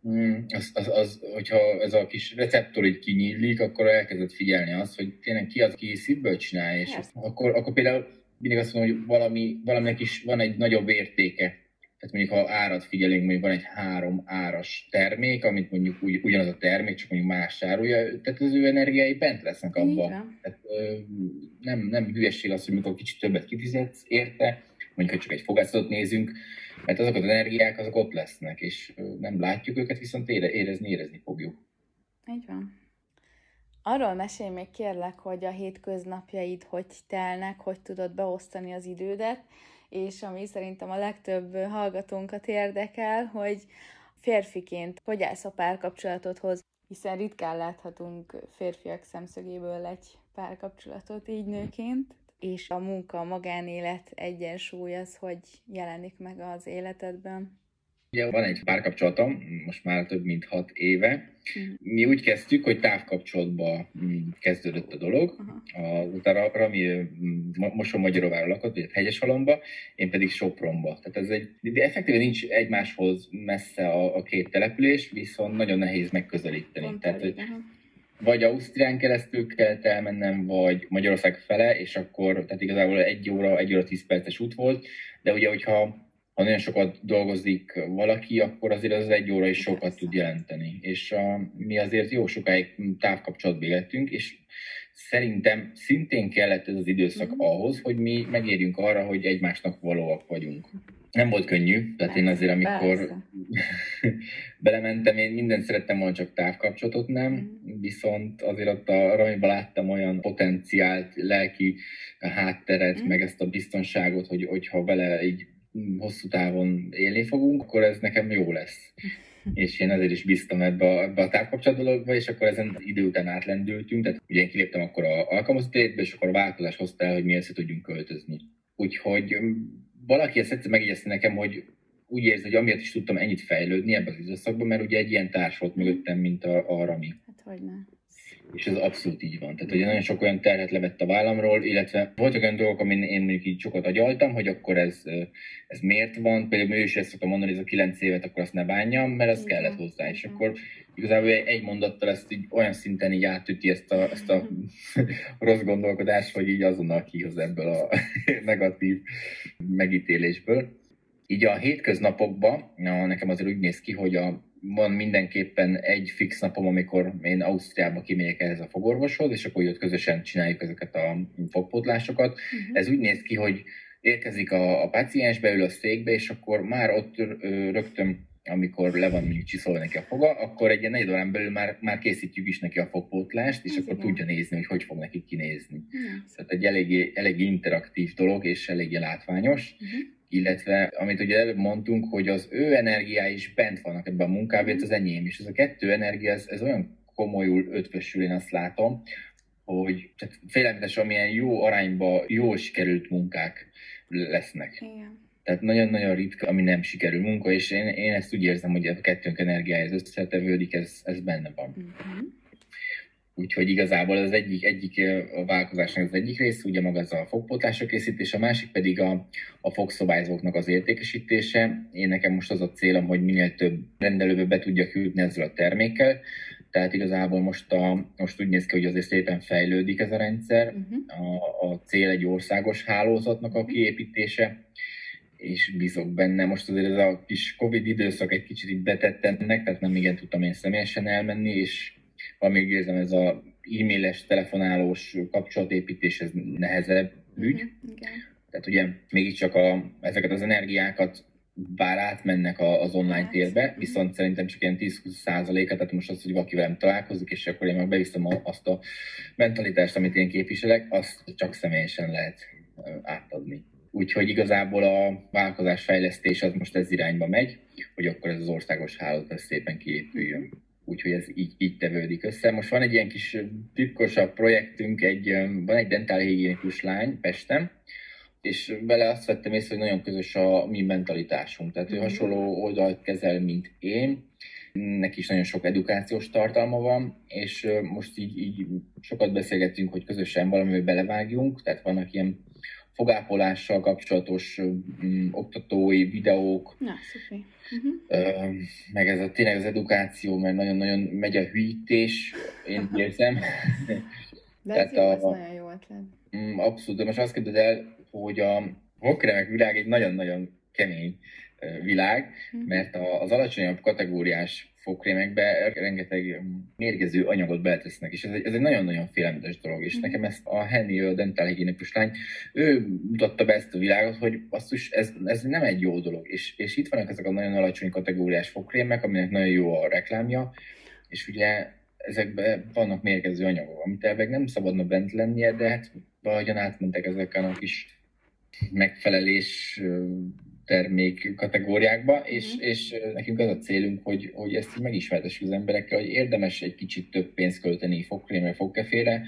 mm, az, az, az, hogyha ez a kis receptor így kinyílik, akkor elkezdett figyelni azt, hogy tényleg ki az, ki szívből csinálja, és akkor, akkor például mindig azt mondom, hogy valami, valaminek is van egy nagyobb értéke tehát mondjuk ha árat figyelünk, mondjuk van egy három áras termék, amit mondjuk ugy, ugyanaz a termék, csak mondjuk más árulja, tehát az ő energiái bent lesznek abban. Tehát, ö, nem, nem hülyesség az, hogy mikor kicsit többet kifizetsz érte, mondjuk, ha csak egy fogászatot nézünk, mert azok az energiák azok ott lesznek, és nem látjuk őket, viszont ére, érezni, érezni fogjuk. Így van. Arról mesélj még kérlek, hogy a hétköznapjaid hogy telnek, hogy tudod beosztani az idődet, és ami szerintem a legtöbb hallgatónkat érdekel, hogy férfiként hogy állsz a párkapcsolatodhoz, hiszen ritkán láthatunk férfiak szemszögéből egy párkapcsolatot így nőként, és a munka, a magánélet egyensúly az, hogy jelenik meg az életedben. Ugye van egy párkapcsolatom, most már több mint hat éve. Uh-huh. Mi úgy kezdtük, hogy távkapcsolatba mm, kezdődött a dolog. Uh-huh. utána Rami mm, Moson Magyaróvára lakott, vagy Hegyeshalomba, én pedig Sopronba. Tehát ez egy, de effektíven nincs egymáshoz messze a, a két település, viszont nagyon nehéz megközelíteni. Pont Tehát, hogy vagy Ausztrián keresztül kellett elmennem, vagy Magyarország fele, és akkor, tehát igazából egy óra, egy óra tíz perces út volt, de ugye, hogyha ha nagyon sokat dolgozik valaki, akkor azért az egy óra is sokat tud jelenteni. És a, mi azért jó sokáig távkapcsolatban éltünk, és szerintem szintén kellett ez az időszak mm. ahhoz, hogy mi megérjünk arra, hogy egymásnak valóak vagyunk. Nem volt könnyű, tehát én azért, amikor belementem, én mindent szerettem volna, csak távkapcsolatot nem, mm. viszont azért ott a Ramiban láttam olyan potenciált, lelki hátteret, mm. meg ezt a biztonságot, hogy, hogyha vele így hosszú távon élni fogunk, akkor ez nekem jó lesz. és én ezért is bíztam ebbe a, ebbe a távkapcsolat dologba, és akkor ezen idő után átlendültünk, tehát ugye én kiléptem akkor a alkalmazott és akkor a változás hozta el, hogy mi ezt tudjunk költözni. Úgyhogy valaki ezt egyszer megjegyezte nekem, hogy úgy érzi, hogy amiatt is tudtam ennyit fejlődni ebben az időszakban, mert ugye egy ilyen társ volt mögöttem, mint a, a Rami. Hát hogy ne. És ez abszolút így van. Tehát, hogy nagyon sok olyan terhet levett a vállamról, illetve voltak olyan dolgok, amin én mondjuk így sokat agyaltam, hogy akkor ez, ez miért van. Például ő is ezt szokta mondani, hogy ez a kilenc évet, akkor azt ne bánjam, mert ez kellett hozzá. És akkor igazából egy mondattal ezt így olyan szinten így átüti ezt a, ezt a rossz gondolkodást, hogy így azonnal kihoz ebből a negatív megítélésből. Így a hétköznapokban na, nekem azért úgy néz ki, hogy a van mindenképpen egy fix napom, amikor én Ausztriába kimegyek ehhez a fogorvoshoz, és akkor ott közösen csináljuk ezeket a fogpótlásokat. Uh-huh. Ez úgy néz ki, hogy érkezik a, a paciens, beül a székbe, és akkor már ott rögtön amikor le van mondjuk csiszolva neki a foga, akkor egy ilyen negyed órán belül már, már készítjük is neki a fogpótlást, és Ez akkor igen. tudja nézni, hogy hogy fog neki kinézni. Hmm. Szóval egy eléggé, eléggé interaktív dolog, és eléggé látványos. Uh-huh illetve amit ugye előbb mondtunk, hogy az ő energiái is bent vannak ebben a munkában, az enyém is. Ez a kettő energia, ez, ez olyan komolyul ötvösül, én azt látom, hogy tehát félelmetes, amilyen jó arányba jól sikerült munkák lesznek. Igen. Tehát nagyon-nagyon ritka, ami nem sikerül munka, és én, én ezt úgy érzem, hogy a kettőnk energiája ez összetevődik, ez, ez benne van. Uh-huh. Úgyhogy igazából az egyik, egyik a vállalkozásnak az egyik része, ugye maga az a fogpótlásra készítés, a másik pedig a, a fogszabályzóknak az értékesítése. Én nekem most az a célom, hogy minél több rendelőbe be tudjak jutni ezzel a termékkel, tehát igazából most, a, most úgy néz ki, hogy azért szépen fejlődik ez a rendszer. Uh-huh. A, a cél egy országos hálózatnak a mhm. kiépítése, és bízok benne. Most azért ez a kis Covid időszak egy kicsit így betett ennek, tehát nem igen tudtam én személyesen elmenni, és amíg érzem, ez a e-mailes, telefonálós kapcsolatépítés, ez nehezebb ügy. Uh-huh, igen. Tehát ugye mégiscsak a, ezeket az energiákat bár átmennek az online hát, térbe, uh-huh. viszont szerintem csak ilyen 10-20 százaléka, tehát most az, hogy valaki velem találkozik, és akkor én meg beviszem azt a mentalitást, amit én képviselek, azt csak személyesen lehet átadni. Úgyhogy igazából a vállalkozás fejlesztés az most ez irányba megy, hogy akkor ez az országos hálózat szépen kiépüljön úgyhogy ez így, így tevődik össze. Most van egy ilyen kis titkosabb projektünk, egy, van egy dentálhigiénikus lány Pesten, és vele azt vettem észre, hogy nagyon közös a mi mentalitásunk. Tehát ő mhm. hasonló oldalt kezel, mint én, neki is nagyon sok edukációs tartalma van, és most így, így sokat beszélgettünk, hogy közösen valamivel belevágjunk, tehát vannak ilyen fogápolással kapcsolatos um, oktatói videók. Na, szuper. Uh-huh. meg ez a tényleg az edukáció, mert nagyon-nagyon megy a hűítés, én érzem. De ez, jó, a, ez nagyon jó ötlet. Mm, abszolút, de most azt kérdez el, hogy a vakremek világ egy nagyon-nagyon kemény világ, uh-huh. mert az alacsonyabb kategóriás fogkrémekbe rengeteg mérgező anyagot beletesznek, és ez egy, ez egy nagyon-nagyon félelmetes dolog, és mm. nekem ezt a Henny, a dentálhigiénikus lány, ő mutatta be ezt a világot, hogy basszus, ez, ez nem egy jó dolog, és, és itt vannak ezek a nagyon alacsony kategóriás fogkrémek, aminek nagyon jó a reklámja, és ugye ezekben vannak mérgező anyagok, amit elveg nem szabadna bent lennie, de hát valahogyan átmentek ezeken a kis megfelelés termék kategóriákba, és, mm. és nekünk az a célunk, hogy, hogy ezt megismertessük az emberekkel, hogy érdemes egy kicsit több pénzt költeni fogkrémre, fogkefére,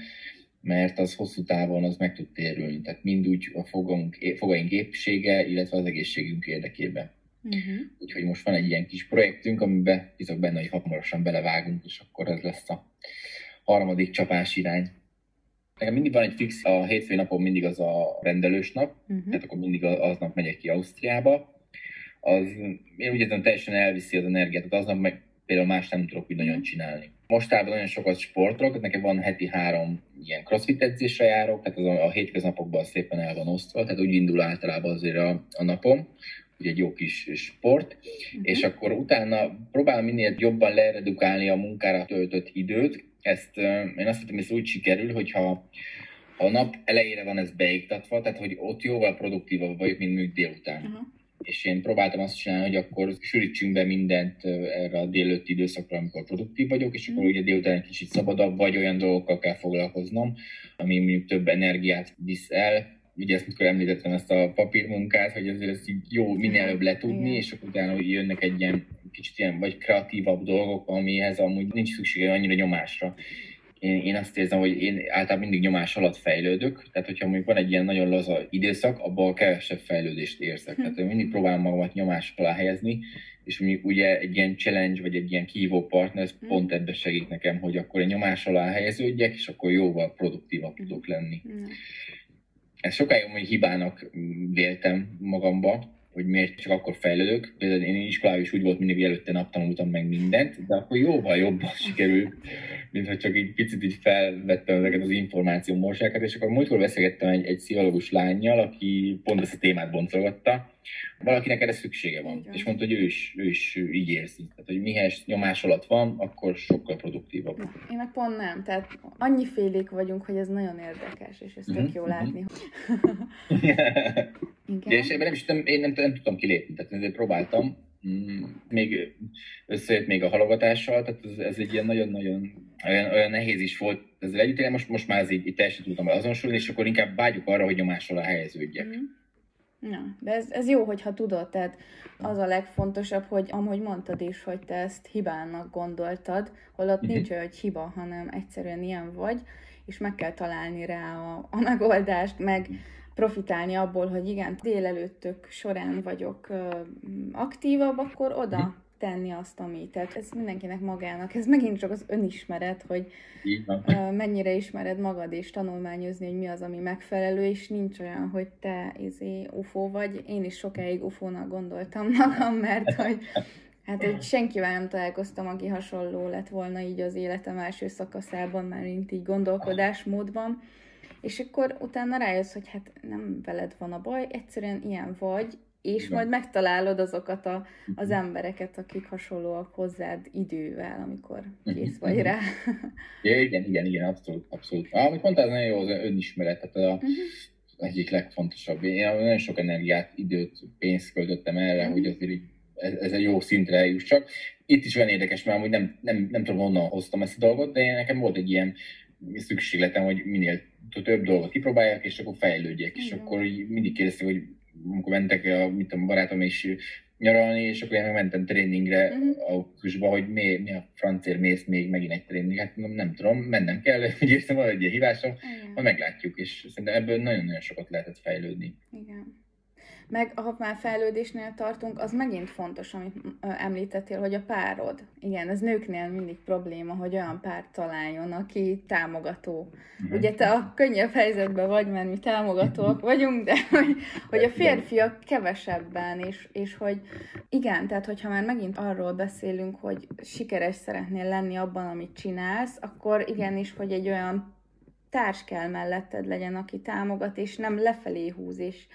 mert az hosszú távon az meg tud térülni. Tehát mind úgy a fogunk, fogaink épsége, illetve az egészségünk érdekében. Uh-huh. Úgyhogy most van egy ilyen kis projektünk, amiben bizok benne, hogy hamarosan belevágunk, és akkor ez lesz a harmadik csapás irány nekem mindig van egy fix, a hétfői napon mindig az a rendelős nap, uh-huh. tehát akkor mindig aznap megyek ki Ausztriába. Az, én úgy érzem, teljesen elviszi az energiát, tehát aznap meg például más nem tudok úgy nagyon csinálni. Mostában nagyon sokat sportolok, nekem van heti három ilyen crossfit edzésre járok, tehát az a, a hétköznapokban szépen el van osztva, tehát úgy indul általában azért a, a napom, ugye egy jó kis sport, uh-huh. és akkor utána próbálom minél jobban leredukálni a munkára töltött időt, ezt én azt hogy ez úgy sikerül, hogyha ha a nap elejére van ez beiktatva, tehát hogy ott jóval produktívabb vagyok, mint mondjuk délután. Uh-huh. És én próbáltam azt csinálni, hogy akkor sűrítsünk be mindent erre a délőtti időszakra, amikor produktív vagyok, és akkor uh-huh. ugye délután egy kicsit szabadabb, vagy olyan dolgokkal kell foglalkoznom, ami mondjuk több energiát visz el, ugye ezt mikor említettem ezt a papírmunkát, hogy azért ezt így jó minél előbb letudni, és akkor utána jönnek egy ilyen kicsit ilyen vagy kreatívabb dolgok, amihez amúgy nincs szüksége annyira nyomásra. Én, én azt érzem, hogy én általában mindig nyomás alatt fejlődök, tehát hogyha mondjuk van egy ilyen nagyon laza időszak, abban kevesebb fejlődést érzek. Hm. Tehát én mindig próbálom magamat nyomás alá helyezni, és mondjuk ugye egy ilyen challenge, vagy egy ilyen kívó partner, ez hm. pont ebben segít nekem, hogy akkor egy nyomás alá helyeződjek, és akkor jóval produktívabb tudok lenni. Hm ezt sokáig hogy hibának véltem magamba, hogy miért csak akkor fejlődök. Például én iskolában is úgy volt mindig, előtte nap tanultam meg mindent, de akkor jóval jobban sikerült, mint hogy csak egy picit így felvettem ezeket az információ morsákat, és akkor múltkor beszélgettem egy, egy pszichológus lányjal, aki pont ezt a témát boncolgatta, valakinek erre szüksége van. Igen. És mondta, hogy ő is, ő is így érzi. Tehát, hogy mihez nyomás alatt van, akkor sokkal produktívabb. Én meg pont nem. Tehát annyi félék vagyunk, hogy ez nagyon érdekes, és ez tök mm-hmm. jó mhm. látni. Igen. És ebben nem is nem, én nem, nem, nem tudtam kilépni, tehát ezért próbáltam. Mm, még összejött még a halogatással, tehát ez, ez egy ilyen nagyon-nagyon olyan, olyan nehéz is volt ezzel együtt, most, most már ez így, így teljesen tudtam azonosulni, és akkor inkább vágyjuk arra, hogy nyomás alá helyeződjek. Mm. Na, de ez, ez jó, hogyha tudod, tehát az a legfontosabb, hogy amúgy mondtad is, hogy te ezt hibának gondoltad, holott uh-huh. nincs olyan, hogy hiba, hanem egyszerűen ilyen vagy, és meg kell találni rá a, a megoldást, meg profitálni abból, hogy igen, délelőttök során vagyok aktívabb, akkor oda mhm. tenni azt, ami. Tehát ez mindenkinek magának. Ez megint csak az önismeret, hogy mennyire ismered magad, és tanulmányozni, hogy mi az, ami megfelelő, és nincs olyan, hogy te izé UFO vagy. Én is sokáig UFO-nak gondoltam magam, mert hogy Hát, hogy senkivel nem találkoztam, aki hasonló lett volna így az életem első szakaszában, már mint így gondolkodásmódban. És akkor utána rájössz, hogy hát nem veled van a baj, egyszerűen ilyen vagy, és Igen. majd megtalálod azokat a, az mhm. embereket, akik hasonlóak hozzád idővel, amikor mhm. kész vagy mhm. rá. Ja, igen, igen, igen, abszolút, abszolút. Amit mondtál, ez nagyon jó, az önismeret, tehát a, uh-huh. egyik legfontosabb. Én nagyon sok energiát, időt, pénzt költöttem erre, uh-huh. hogy azért ez, ez egy jó szintre csak Itt is van érdekes, mert amúgy nem, nem, nem tudom, honnan hoztam ezt a dolgot, de nekem volt egy ilyen szükségletem, hogy minél több dolgot kipróbáljak, és akkor fejlődjek. Igen. És akkor mindig kérdezték, hogy amikor mentek a, mit tudom, barátom is nyaralni, és akkor én mentem tréningre uh-huh. a kusba, hogy mi, mi a francér mész még megint egy tréning. Hát nem, nem tudom, mennem kell, hogy értem, van egy hívásom, majd meglátjuk, és szerintem ebből nagyon-nagyon sokat lehetett fejlődni. Igen. Meg ha már fejlődésnél tartunk, az megint fontos, amit említettél, hogy a párod. Igen, ez nőknél mindig probléma, hogy olyan párt találjon, aki támogató. Mm-hmm. Ugye te a könnyebb helyzetben vagy, mert mi támogatóak vagyunk, de hogy, hogy a férfiak kevesebben, és, és hogy igen, tehát hogyha már megint arról beszélünk, hogy sikeres szeretnél lenni abban, amit csinálsz, akkor igenis, hogy egy olyan társ kell melletted legyen, aki támogat, és nem lefelé húz, és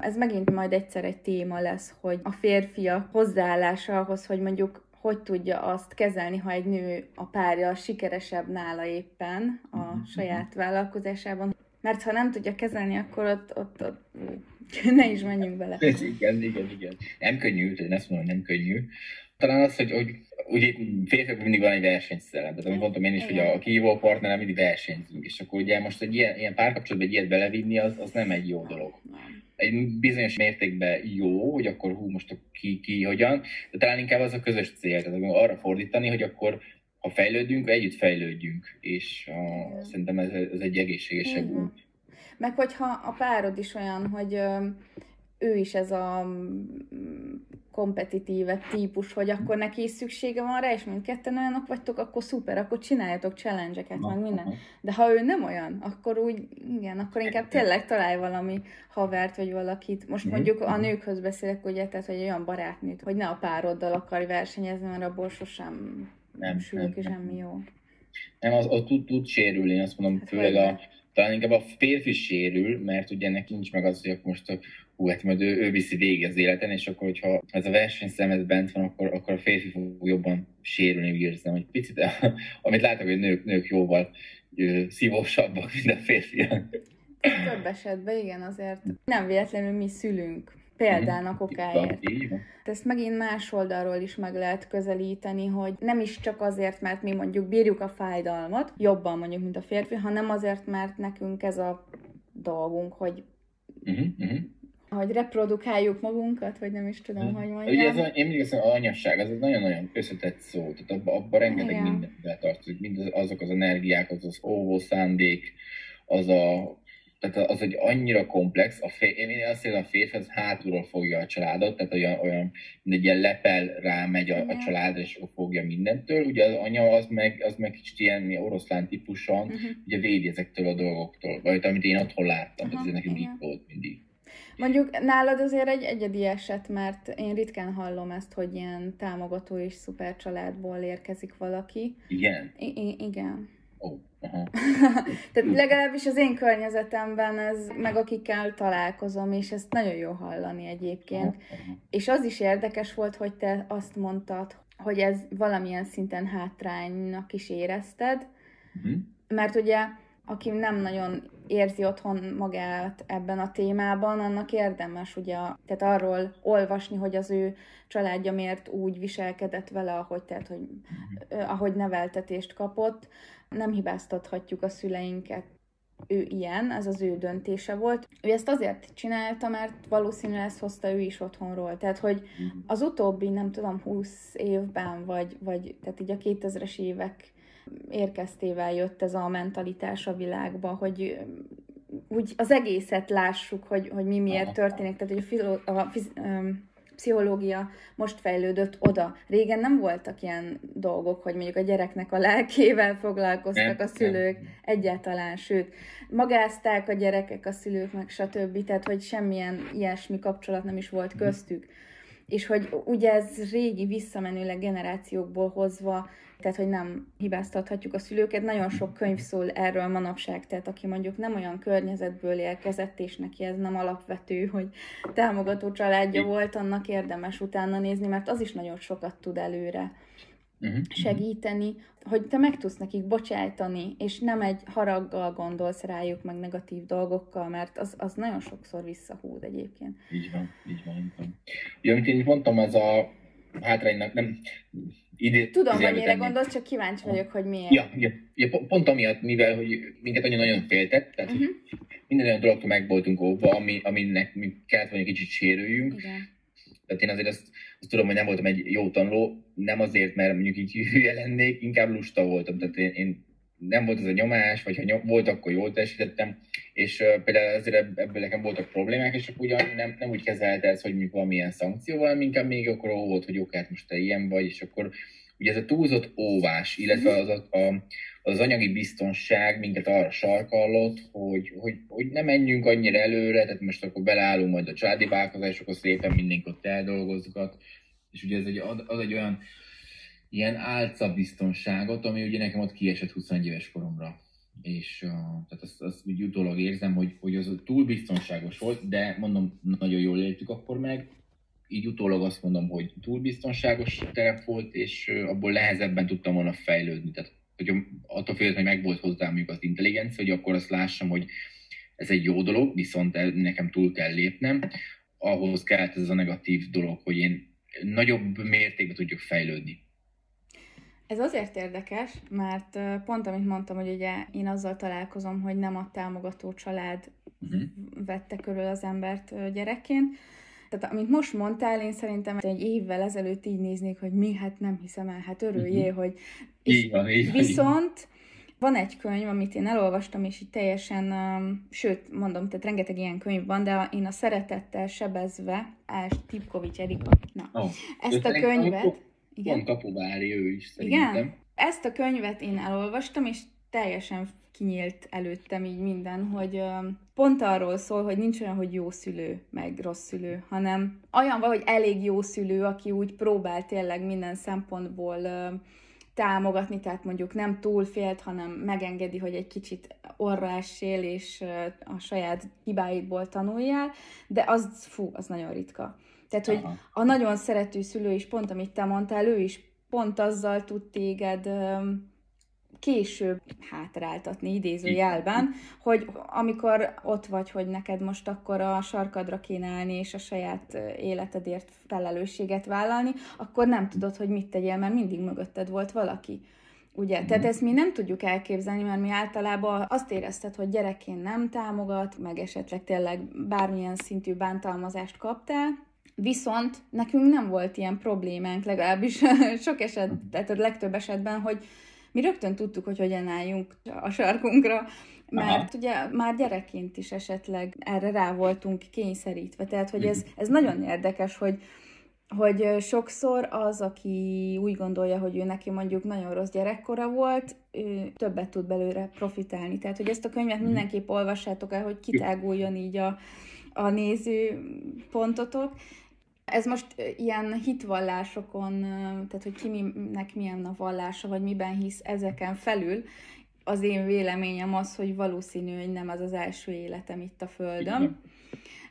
ez megint majd egyszer egy téma lesz, hogy a férfiak hozzáállása ahhoz, hogy mondjuk hogy tudja azt kezelni, ha egy nő a párja sikeresebb nála éppen a mhm. saját vállalkozásában. Mert ha nem tudja kezelni, akkor ott, ott, ott ne is menjünk bele. Igen, igen, igen. Nem könnyű, én ezt mondom, nem könnyű. Talán az, hogy, hogy ugye férfiak mindig van egy versenyszellem. Tehát amit mondtam én is, hogy a kihívó partnerrel mindig versenyzünk, és akkor ugye most egy ilyen, ilyen párkapcsolatban egy ilyet belevinni, az, az nem egy jó dolog. Egy bizonyos mértékben jó, hogy akkor hú, most ki, ki hogyan, de talán inkább az a közös cél, tehát arra fordítani, hogy akkor ha fejlődünk, együtt fejlődjünk, és a, szerintem ez, ez egy egészségesebb út. Meg hogyha a párod is olyan, hogy ő is ez a mm, kompetitíve típus, hogy akkor neki is szüksége van rá, és mindketten olyanok vagytok, akkor szuper, akkor csináljatok challenge-eket, meg minden. De ha ő nem olyan, akkor úgy, igen, akkor inkább tényleg találj valami havert, vagy valakit. Most mondjuk a nőkhöz beszélek, ugye, tehát, hogy olyan barátnőt, hogy ne a pároddal akarj versenyezni, mert abból sosem nem, sülök, és semmi jó. Nem, az, az tud, tud sérülni, én azt mondom, hát főleg a, talán inkább a férfi sérül, mert ugye neki nincs meg az, hogy most hú, hát majd ő, ő viszi végig az életen, és akkor, hogyha ez a versenyszem bent van, akkor, akkor a férfi fog jobban sérülni, úgy érzem, hogy picit, amit látok, hogy nők, nők jóval szívósabbak, mint a férfiak. Több esetben igen, azért nem véletlenül mi szülünk példának okáért. Ezt megint más oldalról is meg lehet közelíteni, hogy nem is csak azért, mert mi mondjuk bírjuk a fájdalmat, jobban mondjuk, mint a férfi, hanem azért, mert nekünk ez a dolgunk, hogy uh-huh, uh-huh hogy reprodukáljuk magunkat, vagy nem is tudom, hmm. hogy mondjam. Ugye ez, én mindig azt mondom, anyasság, az egy nagyon-nagyon összetett szó, tehát abban abba rengeteg Igen. minden tartozik, mind azok az energiák, az az óvó szándék, az a tehát az egy annyira komplex, a fér, én azt hiszem, a férfi az hátulról fogja a családot, tehát olyan, olyan egy ilyen lepel rámegy a, a családra, és fogja mindentől. Ugye az anya az meg, az meg kicsit ilyen oroszlán típusan, uh-huh. ugye védi ezektől a dolgoktól, vagy amit én otthon láttam, uh-huh. ez nekem így volt mindig. Mondjuk nálad azért egy egyedi eset, mert én ritkán hallom ezt, hogy ilyen támogató és szuper családból érkezik valaki. Igen? I- igen. Oh, Tehát legalábbis az én környezetemben ez, meg akikkel találkozom, és ezt nagyon jó hallani egyébként. És az is érdekes volt, hogy te azt mondtad, hogy ez valamilyen szinten hátránynak is érezted, uh-huh. mert ugye aki nem nagyon érzi otthon magát ebben a témában, annak érdemes ugye, tehát arról olvasni, hogy az ő családja miért úgy viselkedett vele, ahogy, tehát, hogy, ahogy neveltetést kapott. Nem hibáztathatjuk a szüleinket, ő ilyen, ez az ő döntése volt. Ő ezt azért csinálta, mert valószínűleg ezt hozta ő is otthonról. Tehát, hogy az utóbbi, nem tudom, 20 évben, vagy, vagy tehát így a 2000-es évek érkeztével jött ez a mentalitás a világba, hogy úgy az egészet lássuk, hogy, hogy mi miért történik. Tehát, hogy a, filo, a fiz, um, pszichológia most fejlődött oda. Régen nem voltak ilyen dolgok, hogy mondjuk a gyereknek a lelkével foglalkoztak a szülők egyáltalán, sőt, magázták a gyerekek, a szülők, meg stb. Tehát, hogy semmilyen ilyesmi kapcsolat nem is volt köztük. És hogy ugye ez régi visszamenőleg generációkból hozva tehát hogy nem hibáztathatjuk a szülőket. Nagyon sok könyv szól erről manapság, tehát aki mondjuk nem olyan környezetből érkezett, és neki ez nem alapvető, hogy támogató családja volt, annak érdemes utána nézni, mert az is nagyon sokat tud előre uh-huh. segíteni, hogy te meg tudsz nekik bocsájtani, és nem egy haraggal gondolsz rájuk, meg negatív dolgokkal, mert az, az nagyon sokszor visszahúd egyébként. Így van, így van. Így van. Ja, amit én mondtam, ez a hátránynak, nem, idő, Tudom, hogy mire gondolsz, csak kíváncsi vagyok, hogy miért. Ja, ja, ja pont amiatt, mivel hogy minket nagyon-nagyon féltett, tehát uh-huh. minden olyan dologtól meg voltunk óvva, ami, aminek mi kellett, egy kicsit sérüljünk. Igen. Tehát én azért azt, azt tudom, hogy nem voltam egy jó tanuló, nem azért, mert mondjuk így hülye lennék, inkább lusta voltam. Tehát én, én nem volt ez a nyomás, vagy ha nyom, volt, akkor jól teljesítettem, és uh, például azért ebből nekem voltak problémák, és akkor ugyan nem, nem úgy kezelte ez, hogy mondjuk valamilyen szankció, hanem inkább még akkor volt, hogy oké, hát most te ilyen vagy, és akkor ugye ez a túlzott óvás, illetve az, a, a, az anyagi biztonság minket arra sarkallott, hogy, hogy, hogy ne menjünk annyira előre, tehát most akkor beleállunk majd a családi vállalkozásokhoz, szépen mindenki ott eldolgozgat, és ugye ez egy, az egy olyan ilyen álca biztonságot, ami ugye nekem ott kiesett 21 éves koromra. És uh, tehát azt, azt úgy utólag érzem, hogy, hogy az túl biztonságos volt, de mondom, nagyon jól éltük akkor meg. Így utólag azt mondom, hogy túl biztonságos terep volt, és uh, abból nehezebben tudtam volna fejlődni. Tehát hogy attól féltem, hogy meg volt hozzá mondjuk az intelligencia, hogy akkor azt lássam, hogy ez egy jó dolog, viszont nekem túl kell lépnem. Ahhoz kellett ez a negatív dolog, hogy én nagyobb mértékben tudjuk fejlődni. Ez azért érdekes, mert pont amit mondtam, hogy ugye én azzal találkozom, hogy nem a támogató család uh-huh. vette körül az embert gyerekként. Tehát amit most mondtál, én szerintem egy évvel ezelőtt így néznék, hogy mi, hát nem hiszem el, hát örüljél, uh-huh. hogy... Így van, így Viszont van egy könyv, amit én elolvastam, és így teljesen, um, sőt, mondom, tehát rengeteg ilyen könyv van, de én a Szeretettel sebezve, Ás Tipkovics Erika, na, oh, ezt a könyvet... Igen? Pont kapuvári ő is szerintem. Igen? Ezt a könyvet én elolvastam, és teljesen kinyílt előttem így minden, hogy pont arról szól, hogy nincs olyan, hogy jó szülő, meg rossz szülő, hanem olyan vagy, hogy elég jó szülő, aki úgy próbál tényleg minden szempontból támogatni, tehát mondjuk nem túl félt, hanem megengedi, hogy egy kicsit orra essél, és a saját hibáidból tanuljál, de az, fú, az nagyon ritka. Tehát, hogy Aha. a nagyon szerető szülő is, pont amit te mondtál, ő is pont azzal tud téged később hátráltatni idézőjelben, hogy amikor ott vagy, hogy neked most akkor a sarkadra kéne állni, és a saját életedért felelősséget vállalni, akkor nem tudod, hogy mit tegyél, mert mindig mögötted volt valaki. Ugye? Tehát ezt mi nem tudjuk elképzelni, mert mi általában azt érezted, hogy gyerekként nem támogat, meg esetleg tényleg bármilyen szintű bántalmazást kaptál, Viszont nekünk nem volt ilyen problémánk, legalábbis sok eset, tehát a legtöbb esetben, hogy mi rögtön tudtuk, hogy hogyan álljunk a sarkunkra, mert Aha. ugye már gyerekként is esetleg erre rá voltunk kényszerítve. Tehát, hogy ez, ez nagyon érdekes, hogy, hogy sokszor az, aki úgy gondolja, hogy ő neki mondjuk nagyon rossz gyerekkora volt, ő többet tud belőle profitálni. Tehát, hogy ezt a könyvet mindenképp olvassátok el, hogy kitáguljon így a, a néző pontotok, ez most ilyen hitvallásokon, tehát hogy kinek milyen a vallása, vagy miben hisz ezeken felül, az én véleményem az, hogy valószínű, hogy nem az az első életem itt a Földön, Igen.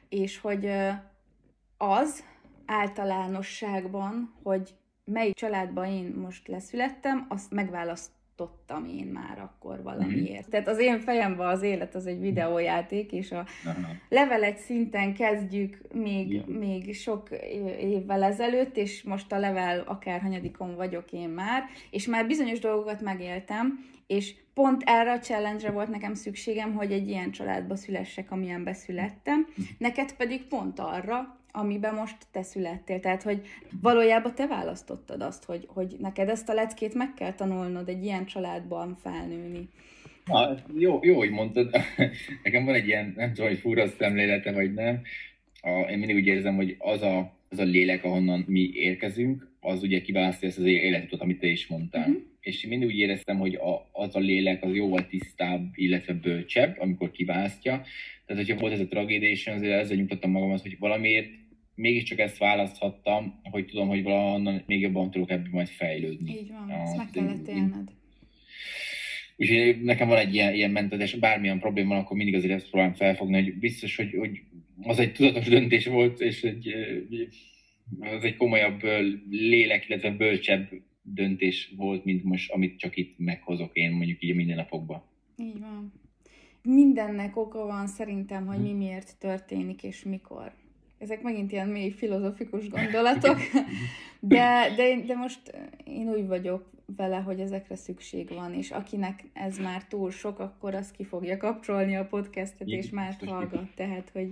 és hogy az általánosságban, hogy melyik családban én most leszülettem, azt megválaszt tartottam én már akkor valamiért. Mm. Tehát az én fejemben az élet az egy videójáték, és a Aha. level egy szinten kezdjük még, yeah. még sok évvel ezelőtt, és most a level akár hanyadikon vagyok én már, és már bizonyos dolgokat megéltem, és pont erre a challenge volt nekem szükségem, hogy egy ilyen családba szülessek, amilyen beszülettem. Mhm. Neked pedig pont arra, amiben most te születtél. Tehát, hogy valójában te választottad azt, hogy, hogy neked ezt a leckét meg kell tanulnod egy ilyen családban felnőni. Na, jó, jó, hogy mondtad. Nekem van egy ilyen, nem tudom, hogy fura szemlélete, vagy nem. A, én mindig úgy érzem, hogy az a, az a lélek, ahonnan mi érkezünk, az ugye kiválasztja ezt az életutat, amit te is mondtál. Mm-hmm. És én mindig úgy éreztem, hogy a, az a lélek az jóval tisztább, illetve bölcsebb, amikor kiválasztja. Tehát, hogyha volt ez a tragédia, és azért ezzel nyugtattam magamat, hogy valamiért mégiscsak ezt választhattam, hogy tudom, hogy valahonnan még jobban tudok ebből majd fejlődni. Így van, ezt meg kellett élned. Úgyhogy nekem van egy ilyen, ilyen mentedés, bármilyen probléma van, akkor mindig azért ezt próbálom felfogni, hogy biztos, hogy, hogy az egy tudatos döntés volt, és egy, az egy komolyabb lélek, illetve bölcsebb döntés volt, mint most, amit csak itt meghozok én mondjuk így a mindennapokban. Így van. Mindennek oka van szerintem, hogy mi miért történik és mikor. Ezek megint ilyen mély filozofikus gondolatok, de, de, de most én úgy vagyok vele, hogy ezekre szükség van, és akinek ez már túl sok, akkor az ki fogja kapcsolni a podcastet, és már hallgat, tehát, hogy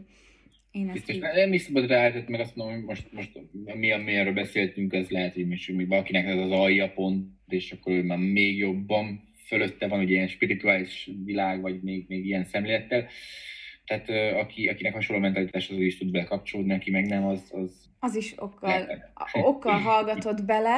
én ezt Biztos, így... nem is szabad ráállítani, meg azt mondom, hogy most, most mi, ami erről beszéltünk, ez lehet, hogy most még valakinek ez az alja pont, és akkor ő már még jobban fölötte van, ugye ilyen spirituális világ, vagy még, még ilyen szemlélettel. Tehát aki, akinek hasonló mentalitás az is tud bele kapcsolódni, aki meg nem, az... Az, az is okkal, okkal hallgatott bele,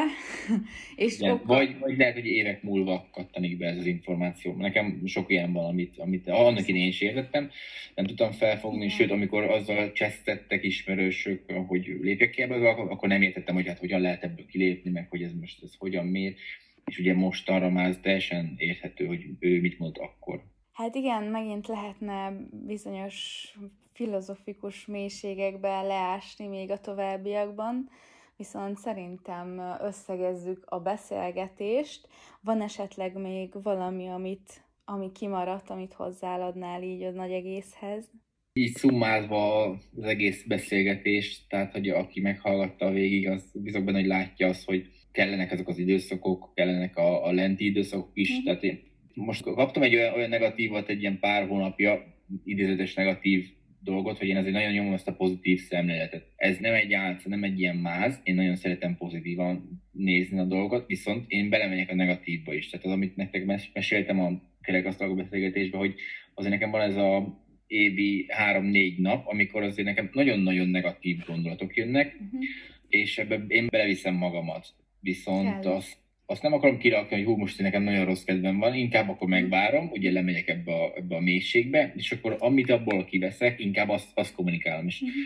és Igen, okkal... vagy, vagy lehet, hogy évek múlva kattanik be ez az információ. Nekem sok ilyen van, amit, amit annak én is értettem, nem tudtam felfogni, Igen. sőt, amikor azzal csesztettek ismerősök, hogy lépjek ki ebből, akkor nem értettem, hogy hát hogyan lehet ebből kilépni, meg hogy ez most ez hogyan miért. És ugye most arra már teljesen érthető, hogy ő mit mond akkor. Hát igen, megint lehetne bizonyos filozofikus mélységekbe leásni még a továbbiakban, viszont szerintem összegezzük a beszélgetést. Van esetleg még valami, amit, ami kimaradt, amit hozzáadnál így a nagy egészhez? Így szummázva az egész beszélgetést, tehát hogy aki meghallgatta végig, az bizony benne, hogy látja azt, hogy kellenek ezek az időszakok, kellenek a, a lenti időszakok is, mm-hmm. tehát én most kaptam egy olyan, olyan negatívat egy ilyen pár hónapja, idézetes negatív dolgot, hogy én azért nagyon nyomom ezt a pozitív szemléletet. Ez nem egy álc, nem egy ilyen máz, én nagyon szeretem pozitívan nézni a dolgot, viszont én belemegyek a negatívba is. Tehát az, amit nektek meséltem a kerekasztalgó beszélgetésben, hogy azért nekem van ez a évi három-négy nap, amikor azért nekem nagyon-nagyon negatív gondolatok jönnek, uh-huh. és ebbe én beleviszem magamat. Viszont Kell. azt azt nem akarom kirakni, hogy hú, most nekem nagyon rossz kedvem van, inkább akkor megvárom, ugye lemegyek ebbe a, ebbe a mélységbe, és akkor amit abból kiveszek, inkább azt, azt kommunikálom. És uh-huh.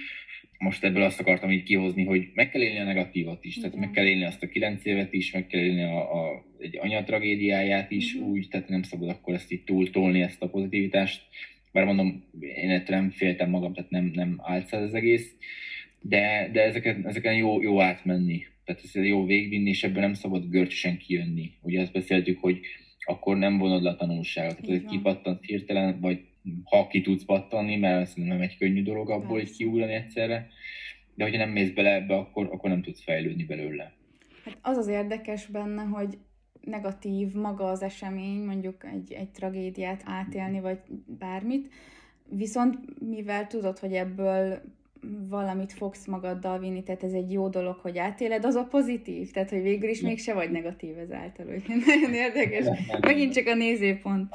most ebből azt akartam így kihozni, hogy meg kell élni a negatívat is, uh-huh. tehát meg kell élni azt a kilenc évet is, meg kell élni a, a, egy anyatragédiáját is uh-huh. úgy, tehát nem szabad akkor ezt így túltolni, ezt a pozitivitást. Bár mondom, én ettől nem féltem magam, tehát nem, nem állt ez az egész, de, de ezeken, ezeken jó, jó átmenni tehát ez jó végvinni, és ebből nem szabad görcsösen kijönni. Ugye azt beszéltük, hogy akkor nem vonod le a tanulságot. Tehát, hogy kipattant hirtelen, vagy ha ki tudsz pattanni, mert ez nem egy könnyű dolog abból, hogy kiugrani egyszerre, de hogyha nem mész bele ebbe, akkor, akkor nem tudsz fejlődni belőle. Hát az az érdekes benne, hogy negatív maga az esemény, mondjuk egy, egy tragédiát átélni, vagy bármit, viszont mivel tudod, hogy ebből valamit fogsz magaddal vinni, tehát ez egy jó dolog, hogy átéled, az a pozitív, tehát hogy végül is mégse vagy negatív ezáltal, hogy nagyon érdekes. Megint csak a nézőpont.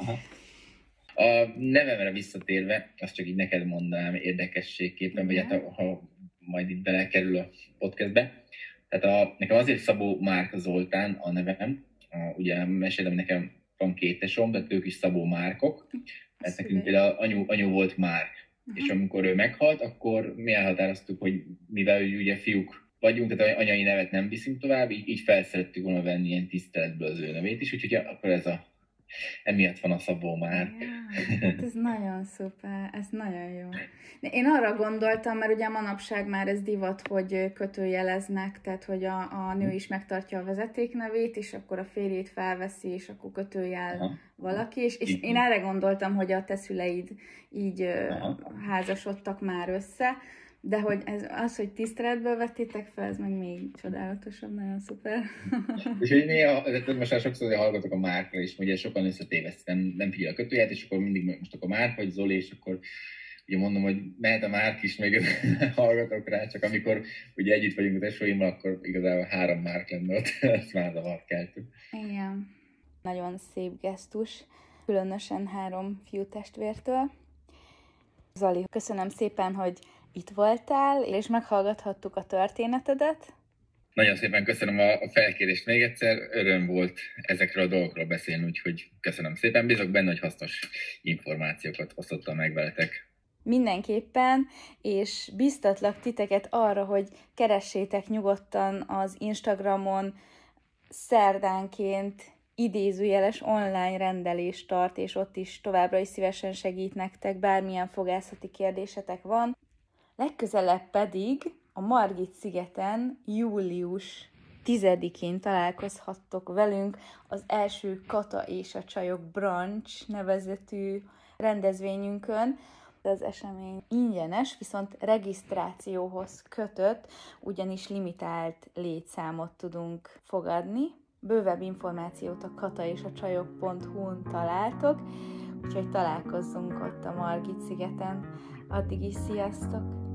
A nevemre visszatérve, azt csak így neked mondanám érdekességképpen, vagy hát ha, majd itt belekerül a podcastbe. Tehát a, nekem azért Szabó Márk Zoltán a nevem, a, ugye mesélem nekem van két tesom, de ők is Szabó Márkok, mert nekünk például anyu, anyu volt Márk, Uh-huh. És amikor ő meghalt, akkor mi elhatároztuk, hogy mivel ugye fiúk vagyunk, tehát anyai nevet nem viszünk tovább, így, így felszerettük volna venni ilyen tiszteletből az ő nevét is, úgyhogy akkor ez a emiatt van a Szabó már. Ja, hát ez nagyon szuper, ez nagyon jó. Én arra gondoltam, mert ugye manapság már ez divat, hogy kötőjeleznek, tehát hogy a, a nő is megtartja a vezetéknevét, és akkor a férjét felveszi, és akkor kötőjel Aha. valaki, és, és én erre gondoltam, hogy a te szüleid így Aha. házasodtak már össze, de hogy ez, az, hogy tiszteletből vettétek fel, ez meg még csodálatosabb, nagyon szuper. és hogy néha, most már sokszor hallgatok a Márkra is, ugye sokan összetéveszt, nem, nem figyel a kötőjét, és akkor mindig most akkor Márk vagy Zoli, és akkor ugye mondom, hogy mehet a Márk is, még hallgatok rá, csak amikor ugye együtt vagyunk az esőimmal, akkor igazából három Márk lenne ott, ezt már zavart keltünk. Igen. Nagyon szép gesztus. különösen három fiú testvértől. Zali, köszönöm szépen, hogy itt voltál, és meghallgathattuk a történetedet. Nagyon szépen köszönöm a felkérést még egyszer, öröm volt ezekről a dolgokról beszélni, úgyhogy köszönöm szépen, bízok benne, hogy hasznos információkat osztottam meg veletek. Mindenképpen, és biztatlak titeket arra, hogy keressétek nyugodtan az Instagramon szerdánként idézőjeles online rendelést tart, és ott is továbbra is szívesen segít nektek, bármilyen fogászati kérdésetek van. Legközelebb pedig a Margit szigeten július 10-én találkozhattok velünk az első Kata és a Csajok Brunch nevezetű rendezvényünkön. Az esemény ingyenes, viszont regisztrációhoz kötött, ugyanis limitált létszámot tudunk fogadni. Bővebb információt a kata és a csajok.hu-n találtok, úgyhogy találkozzunk ott a Margit szigeten. Addig is sziasztok!